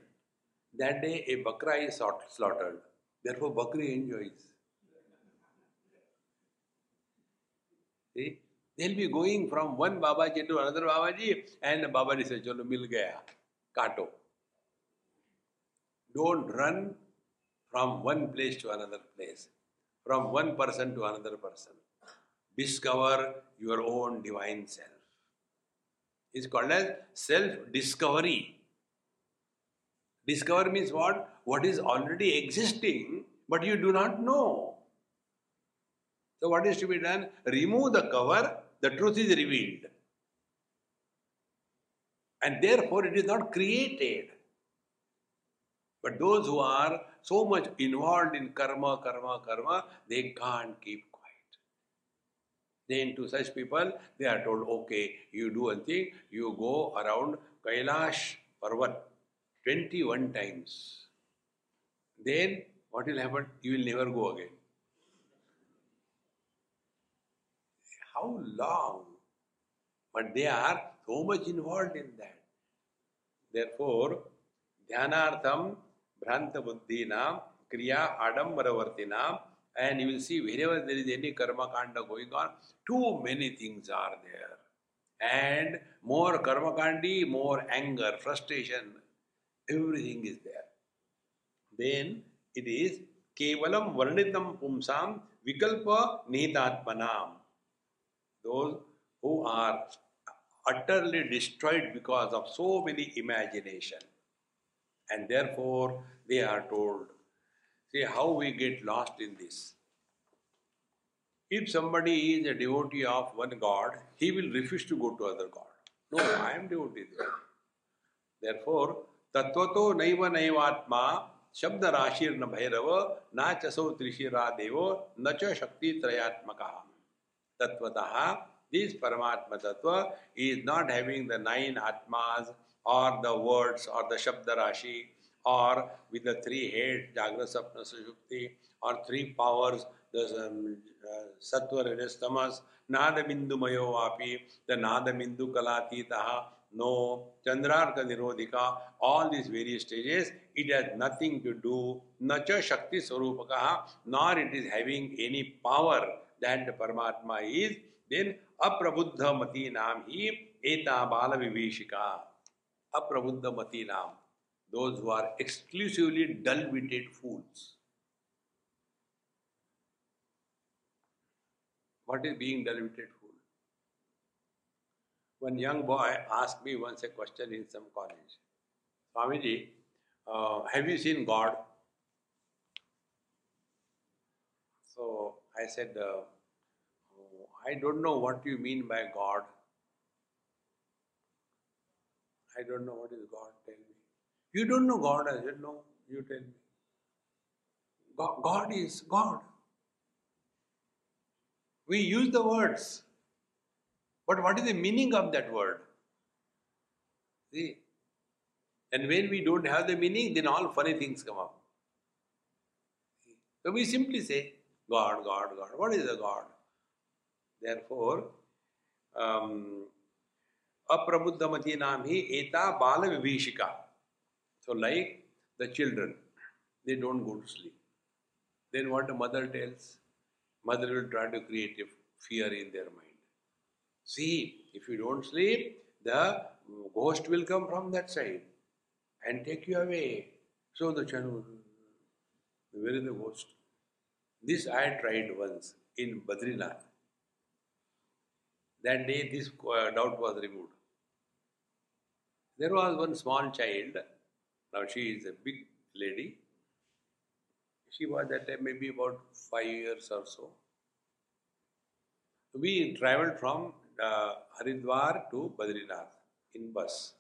That day a bakra is slaughtered. Therefore, Bakri enjoys. See? They'll be going from one Babaji to another Babaji, and Babaji says, Chalo, mil gaya, kato. Don't run from one place to another place, from one person to another person. Discover your own divine self. It's called as self discovery. Discover means what? What is already existing, but you do not know. So, what is to be done? Remove the cover, the truth is revealed. And therefore, it is not created. But those who are so much involved in karma, karma, karma, they can't keep quiet. Then to such people, they are told, okay, you do one thing, you go around Kailash Parvat 21 times. Then what will happen? You will never go again. How long? But they are so much involved in that. Therefore, Dhyanartham Bhranta Buddhina Kriya Adambaravartina and you will see wherever there is any karma kanda going on, too many things are there. And more karma kandi, more anger, frustration, everything is there. Then it is Kevalam Varnitam Pumsam Vikalpa Nihitatmanam. Those who are utterly destroyed because of so many imagination. And therefore they are told, see how we get lost in this. If somebody is a devotee of one god, he will refuse to go to other god. No, I am devotee there. Therefore, तत्वतो नैव नैवात्मा शब्द राशिर न भैरव न चसो त्रिशिरा देवो न च शक्ति त्रयात्मक तत्वतः this paramatma tattva is not having the nine atmas Or the words or the shabda rashi or with the three heads jagra sapna sushupti or three powers the um, uh, sattva rajas tamas nada bindu mayo api the nada bindu kalatitaha no, Chandrarka Nirodhika, all these various stages, it has nothing to do, nacha Shakti Swarupakaha, nor it is having any power that the Paramatma is, then Aprabuddha Mati Nam hi Eta Bala Vivishika. Aprabuddha Mati Nam. Those who are exclusively dull-witted fools. What is being dull-witted fool? one young boy asked me once a question in some college. Swamiji, uh, have you seen God? So I said, uh, oh, I don't know what you mean by God. I don't know what is God. Tell me. You don't know God. I said, No, you tell me. God, is God. We use the words. But what is the meaning of that word? See? And when we don't have the meaning, then all funny things come up. So we simply say, God, God, God. What is a God? Therefore, um, aprabuddhamati nam hi eta bala. So, like the children, they don't go to sleep. Then what the mother tells? Mother will try to create a fear in their mind. See, if you don't sleep, the ghost will come from that side and take you away. So the child, where is the ghost? This I tried once in Badrinath. That day, this uh, doubt was removed. There was one small child. Now she is a big lady. She was that time maybe about five years or so. We traveled from uh, Haridwar to Badrinath in bus,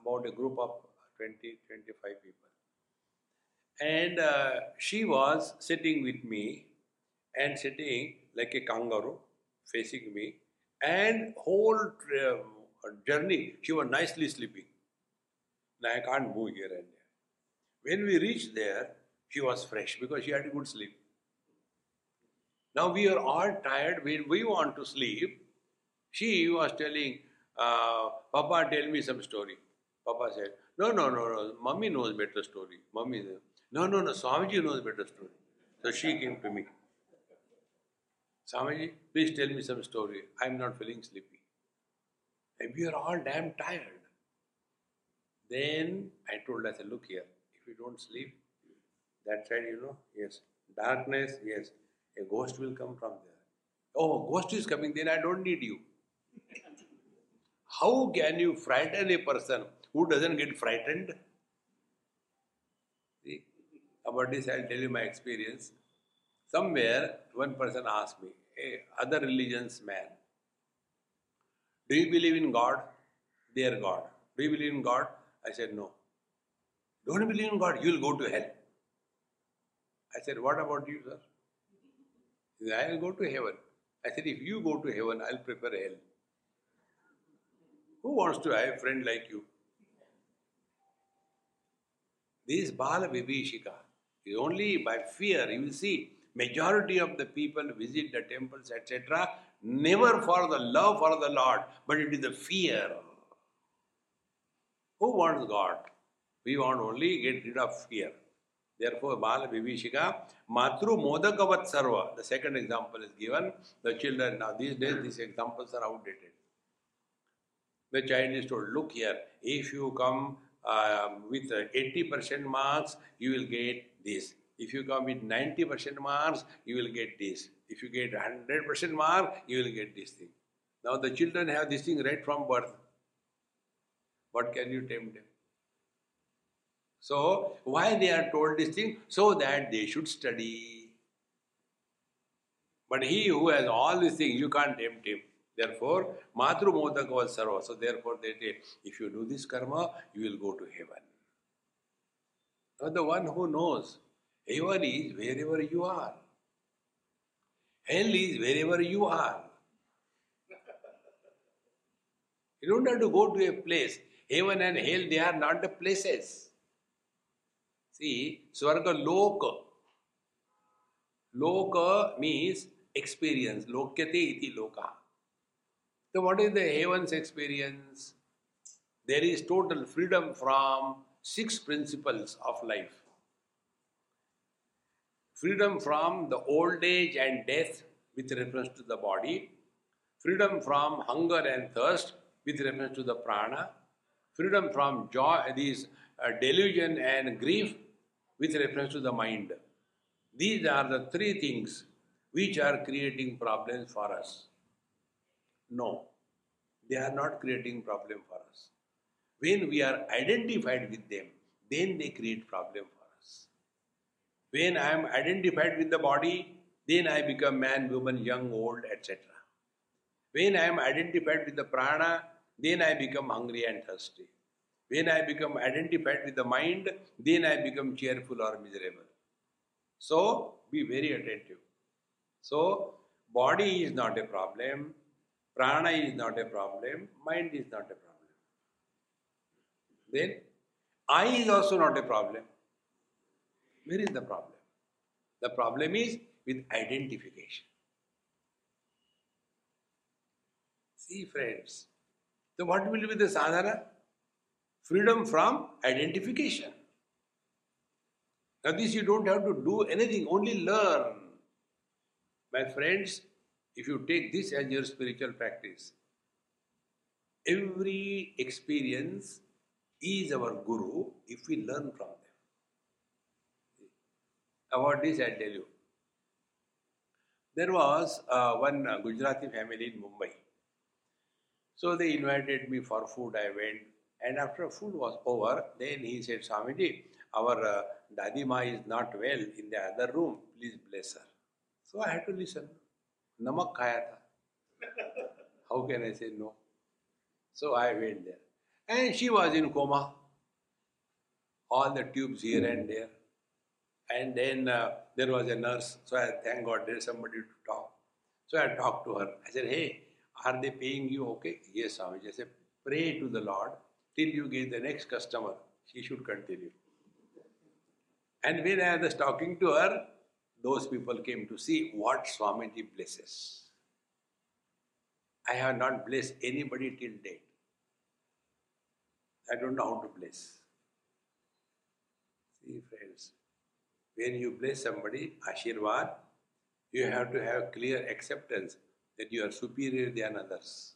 about a group of 20, 25 people. And uh, she was sitting with me and sitting like a kangaroo facing me and whole uh, journey she was nicely sleeping. Now I can't move here and there. When we reached there, she was fresh because she had a good sleep. Now we are all tired when we want to sleep. She was telling, uh, Papa, tell me some story. Papa said, No, no, no, no. Mummy knows better story. Mummy said, No, no, no. Swamiji knows better story. So she came to me. Swamiji, please tell me some story. I am not feeling sleepy. And we are all damn tired. Then I told her, I said, Look here, if you don't sleep, that side, you know, yes. Darkness, yes. A ghost will come from there. Oh, ghost is coming, then I don't need you. How can you frighten a person who doesn't get frightened? See, about this I'll tell you my experience. Somewhere one person asked me, a other religions man, do you believe in God? Their God. Do you believe in God? I said no. Don't believe in God, you will go to hell. I said, What about you, sir? He said, I will go to heaven. I said, If you go to heaven, I'll prepare hell. Who wants to have a friend like you? This Bala Vibhishika is only by fear. You will see, majority of the people visit the temples, etc., never for the love for the Lord, but it is the fear. Who wants God? We want only get rid of fear. Therefore, Bala Vivishika, Matru Modakavat Sarva. The second example is given. The children, now these days, these examples are outdated. The child is told, look here, if you come um, with 80% marks, you will get this. If you come with 90% marks, you will get this. If you get 100% mark, you will get this thing. Now the children have this thing right from birth. What can you tempt them? So, why they are told this thing? So that they should study. But he who has all these things, you can't tempt him. Therefore, Matru Modaka Sarva. So, therefore, they say, if you do this karma, you will go to heaven. Now, the one who knows, heaven is wherever you are, hell is wherever you are. You don't have to go to a place. Heaven and hell, they are not the places. See, Swarga Loka. Loka means experience. Lokyate iti loka. So, what is the heaven's experience? There is total freedom from six principles of life freedom from the old age and death with reference to the body, freedom from hunger and thirst with reference to the prana, freedom from joy, these uh, delusion and grief with reference to the mind. These are the three things which are creating problems for us. No, they are not creating problem for us. When we are identified with them, then they create problem for us. When I am identified with the body, then I become man, woman, young, old, etc. When I am identified with the prana, then I become hungry and thirsty. When I become identified with the mind, then I become cheerful or miserable. So, be very attentive. So, body is not a problem, prana is not a problem, mind is not a problem. Then, I is also not a problem. Where is the problem? The problem is with identification. See, friends, so what will be the sadhana? Freedom from identification. Now, this you don't have to do anything, only learn. My friends, if you take this as your spiritual practice, every experience is our guru if we learn from them. About this, I'll tell you. There was uh, one Gujarati family in Mumbai. So they invited me for food. I went, and after food was over, then he said, Swamiji, our uh, Dadi Ma is not well in the other room. Please bless her. So I had to listen. Namak khaya tha. How can I say no? So I went there. And she was in coma. All the tubes here and there. And then uh, there was a nurse. So I thank God there's somebody to talk. So I talked to her. I said, hey, are they paying you okay? Yes, Swamiji. I said, pray to the Lord till you get the next customer. She should continue. And when I was talking to her, those people came to see what Swamiji blesses. I have not blessed anybody till date. I don't know how to bless. See, friends, when you bless somebody, Ashirvad, you have to have clear acceptance that you are superior than others.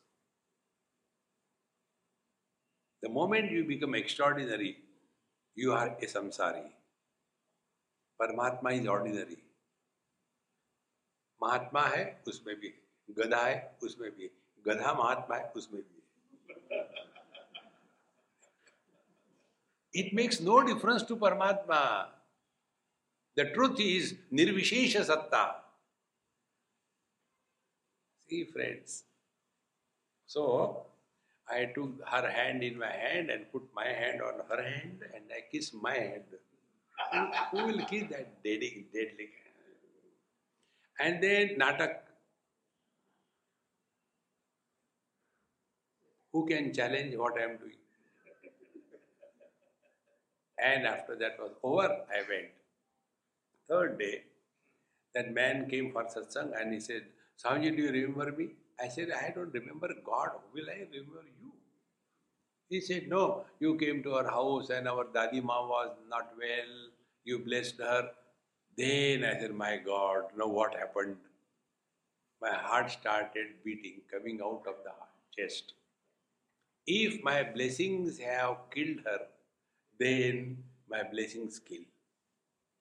The moment you become extraordinary, you are a samsari. Paramatma is ordinary mahatma है उसमें भी गधा है उसमें भी गधा महात्मा है उसमें भी it makes no difference to paramatma The truth is Nirvishesha Satta. See, friends. So, I took her hand in my hand and put my hand on her hand and I kissed my hand. who, who, will kiss that deadly, deadly hand? And then Natak. Who can challenge what I am doing? And after that was over, I went. Third day, that man came for satsang and he said, Swamiji, do you remember me? I said, I don't remember God. Will I remember you? He said, No, you came to our house and our Dadi Ma was not well. You blessed her. Then I said, My God, know what happened? My heart started beating, coming out of the chest. If my blessings have killed her, then my blessings kill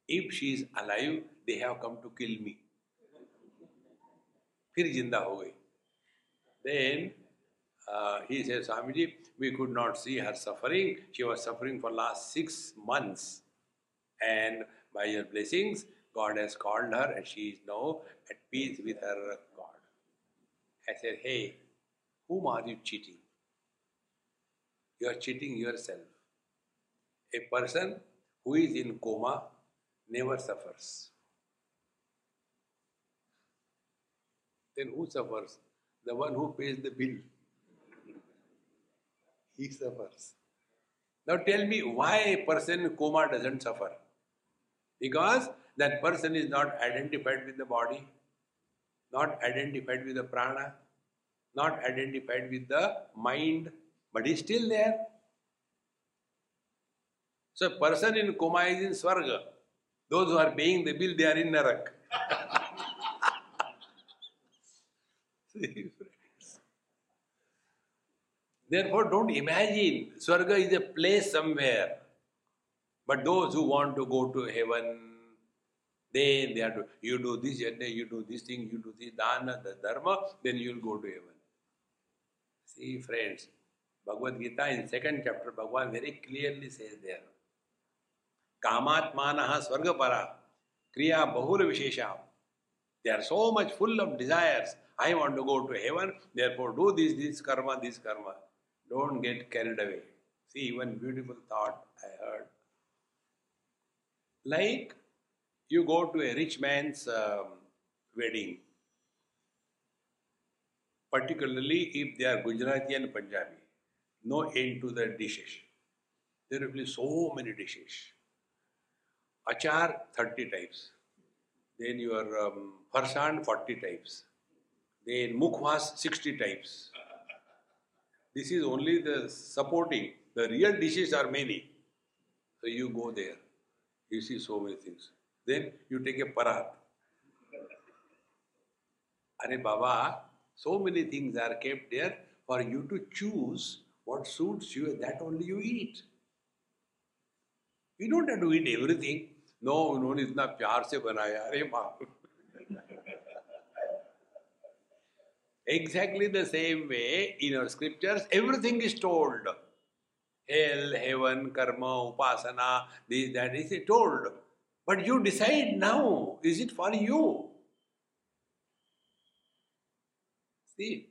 If she is alive, they have come to kill me. फिर जिंदा हो गई then uh, he says, Swamiji, we could not see her suffering. She was suffering for last six months. And by your blessings, God has called her and she is now at peace with her God. I said, hey, whom are you cheating? You are cheating yourself. A person who is in coma never suffers. Then who suffers? the one who pays the bill. He suffers. Now tell me why a person in coma doesn't suffer? Because that person is not identified with the body, not identified with the prana, not identified with the mind, but he's still there. So a person in coma is in Swarga. Those who are paying the bill, they are in Narak. Therefore, don't imagine Swarga is a place somewhere. But those who want to go to heaven, then they have to, you do this and then you do this thing, you do this dana, the dharma, then you will go to heaven. See, friends, Bhagavad Gita in second chapter, Bhagavan very clearly says there, कामात्मान स्वर्ग परा क्रिया बहुल विशेषा। They are so much full of desires I want to go to heaven therefore do this this karma this karma don't get carried away see one beautiful thought I heard like you go to a rich man wedding particularly if they are Gujarati and Punjabi no and to the dishes there will so many dishes Achar, 30 types. Then your um, farsan, 40 types. Then mukhwas, 60 types. This is only the supporting. The real dishes are many. So you go there. You see so many things. Then you take a parat. Are Baba, so many things are kept there for you to choose what suits you, that only you eat. You don't have to eat everything. No, उन्होंने इतना प्यार से बनाया अरे बाप Exactly the same way in our scriptures, everything is told. Hell, heaven, karma, upasana, this, that is told. But you decide now, is it for you? See,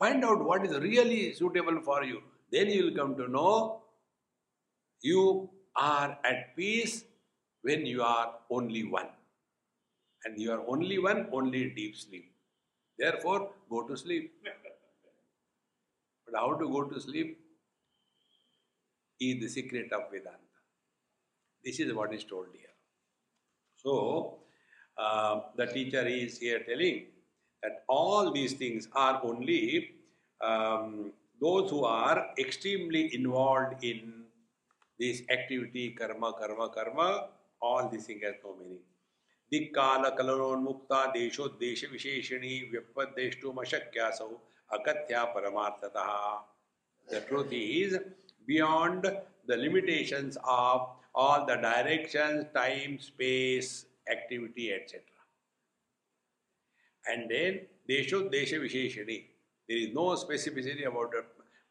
find out what is really suitable for you. Then you will come to know you are at peace when you are only one. And you are only one, only deep sleep. Therefore, go to sleep. But how to go to sleep is the secret of Vedanta. This is what is told here. So, uh, the teacher is here telling that all these things are only um, those who are extremely involved in this activity, karma, karma, karma, all these things has no meaning. दिक्काल देशो देश विशेषणी व्यपदेष्टुम अशक्यासौ अकथ्या परमार्थतः the truth is beyond the limitations of all the directions time space activity etcetera and then देशो देश विशेषणी there is no specificity about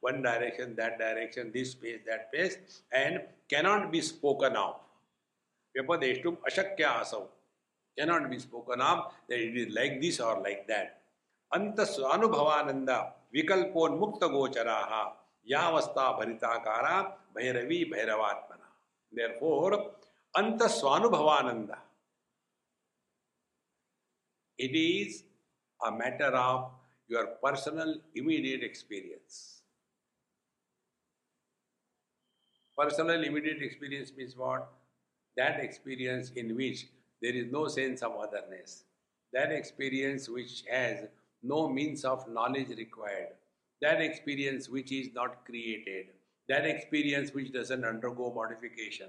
one direction, that direction, this space, that space, and cannot be spoken of व्यपदेष्टुम अशक्य आसव cannot be spoken of it is like this or like that अंत अनुभवानंद विकल्पोन्मुक्त गोचरा यावस्था भरिताकारा, भैरवी भैरवात्मना। Therefore अंत स्वानुभवानंद। It is a matter of your personal immediate experience personal immediate experience means what That experience in which there is no sense of otherness. That experience which has no means of knowledge required, that experience which is not created, that experience which doesn't undergo modification,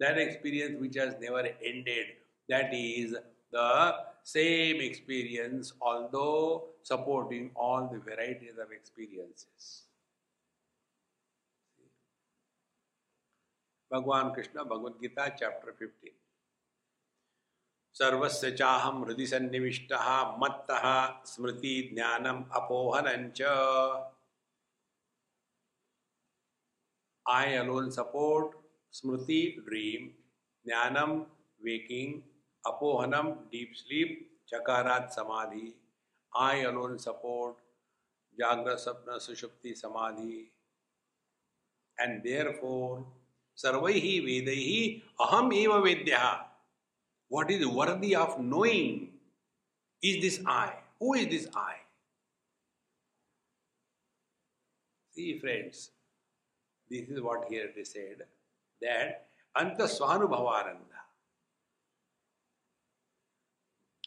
that experience which has never ended, that is the same experience, although supporting all the varieties of experiences. Bhagwan Krishna, Bhagavad Gita chapter fifteen सर्वस्य चाहम हृदय सन्निविष्टः, मत्तः स्मृति ज्ञानम अपोहनं च I alone support स्मृति ड्रीम ज्ञानम वेकिंग अपोहनम डीप स्लीप चकारात समाधि। आई अलोन सपोर्ट जाग्रत स्वप्न सुषुप्ति समाधि। And therefore Sarvaihi Vedaihi Aham Eva Vedyaha. What is worthy of knowing is this I. Who is this I? See, friends, this is what here is said that Anta.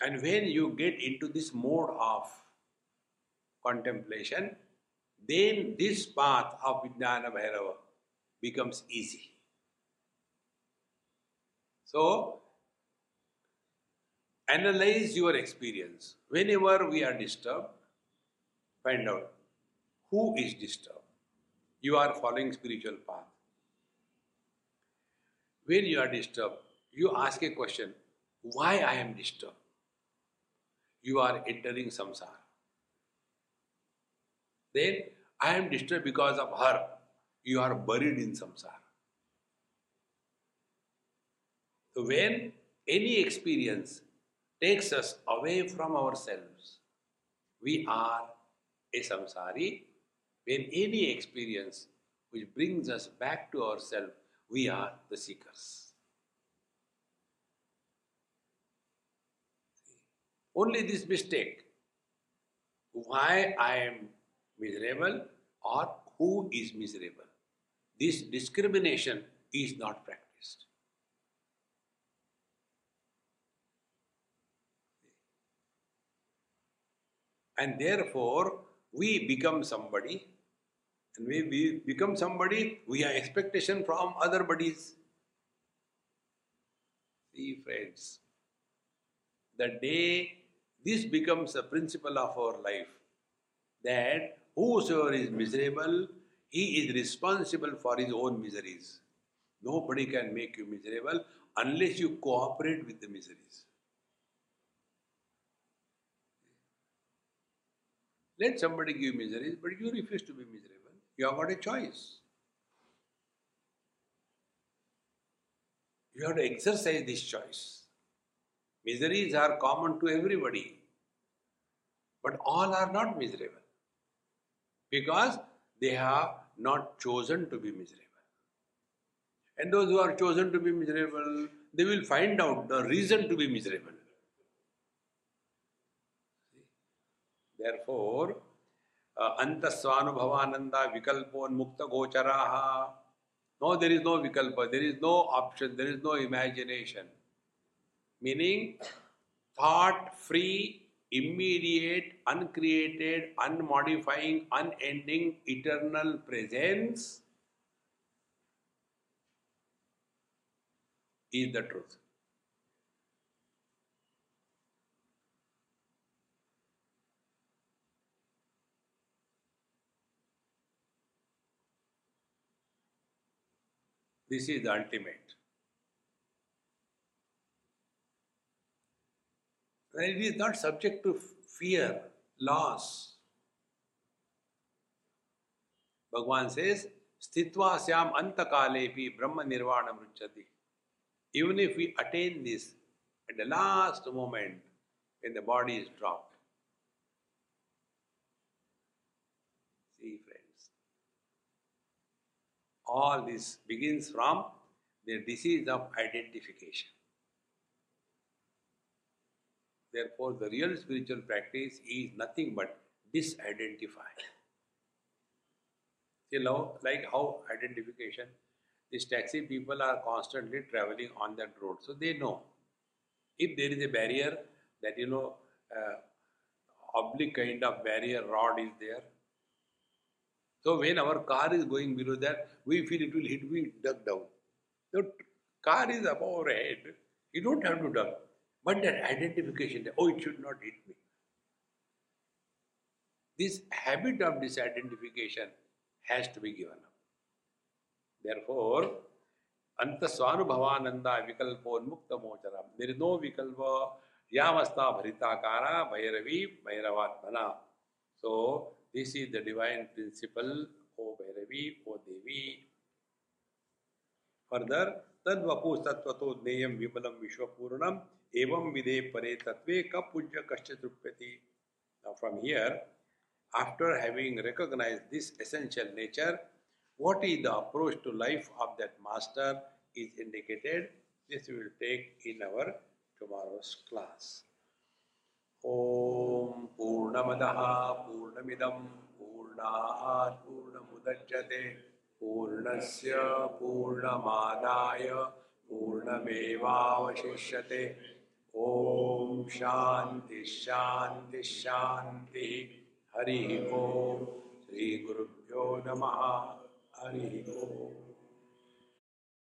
And when you get into this mode of contemplation, then this path of Vijnana Bhairava becomes easy. So, Analyze your experience. Whenever we are disturbed, find out who is disturbed. You are following spiritual path. When you are disturbed, you ask a question, why I am disturbed? You are entering samsara. Then I am disturbed because of her. You are buried in samsara. So when any experience takes us away from ourselves. We are a samsari. When any experience which brings us back to ourselves, we are the seekers. Only this mistake why I am miserable or who is miserable. This discrimination is not practiced. And therefore, we become somebody. And when we become somebody, we have expectation from other bodies. See, friends, the day this becomes a principle of our life that whosoever is miserable, he is responsible for his own miseries. Nobody can make you miserable unless you cooperate with the miseries. Let somebody give miseries, but you refuse to be miserable. You have got a choice. You have to exercise this choice. Miseries are common to everybody, but all are not miserable because they have not chosen to be miserable. And those who are chosen to be miserable, they will find out the reason to be miserable. Therefore अंतस्वानुभवानंदा विकल्पोन्मुक्त गोचरा no there is no विकल्प there is no option there is no imagination meaning thought free immediate uncreated unmodifying unending eternal presence is the truth This is the ultimate. when it is not subject to fear, loss. Bhagavan says, Stitva syam antakalepi brahma nirvana mruchati. Even if we attain this at the last moment when the body is dropped. See, friends, all this begins from the disease of identification. Therefore, the real spiritual practice is nothing but disidentify. You know, like how identification, these taxi people are constantly traveling on that road, so they know if there is a barrier that you know uh, oblique kind of barrier rod is there. So when our car is going below that, we feel it will hit, we duck down. The car is above our head. You don't have to duck. But that identification, oh, it should not hit me. This habit of disidentification has to be given up. Therefore, vikalponmukta gocharam. There is no vikalpa yamasta bharitakara bhairavi bhairavatmana. So, this is the divine principle, O Bhairavi, O Devi. Further, तद्वपु तत्वतो ज्ञेयम विमलम विश्वपूर्णम evam vide pare tatve ka puja kasya trupyati. Now from here, after having recognized this essential nature, what is the approach to life of that master is indicated. This we will take in our tomorrow's class. ॐ पूर्णमदः पूर्णमिदं पूर्णात् पूर्णमुदच्यते, पूर्णस्य पूर्णमादाय पूर्णमेवावशिष्यते। शांति शांति हरि ओम श्री गुरुभ्यो नमः। हरि ओम।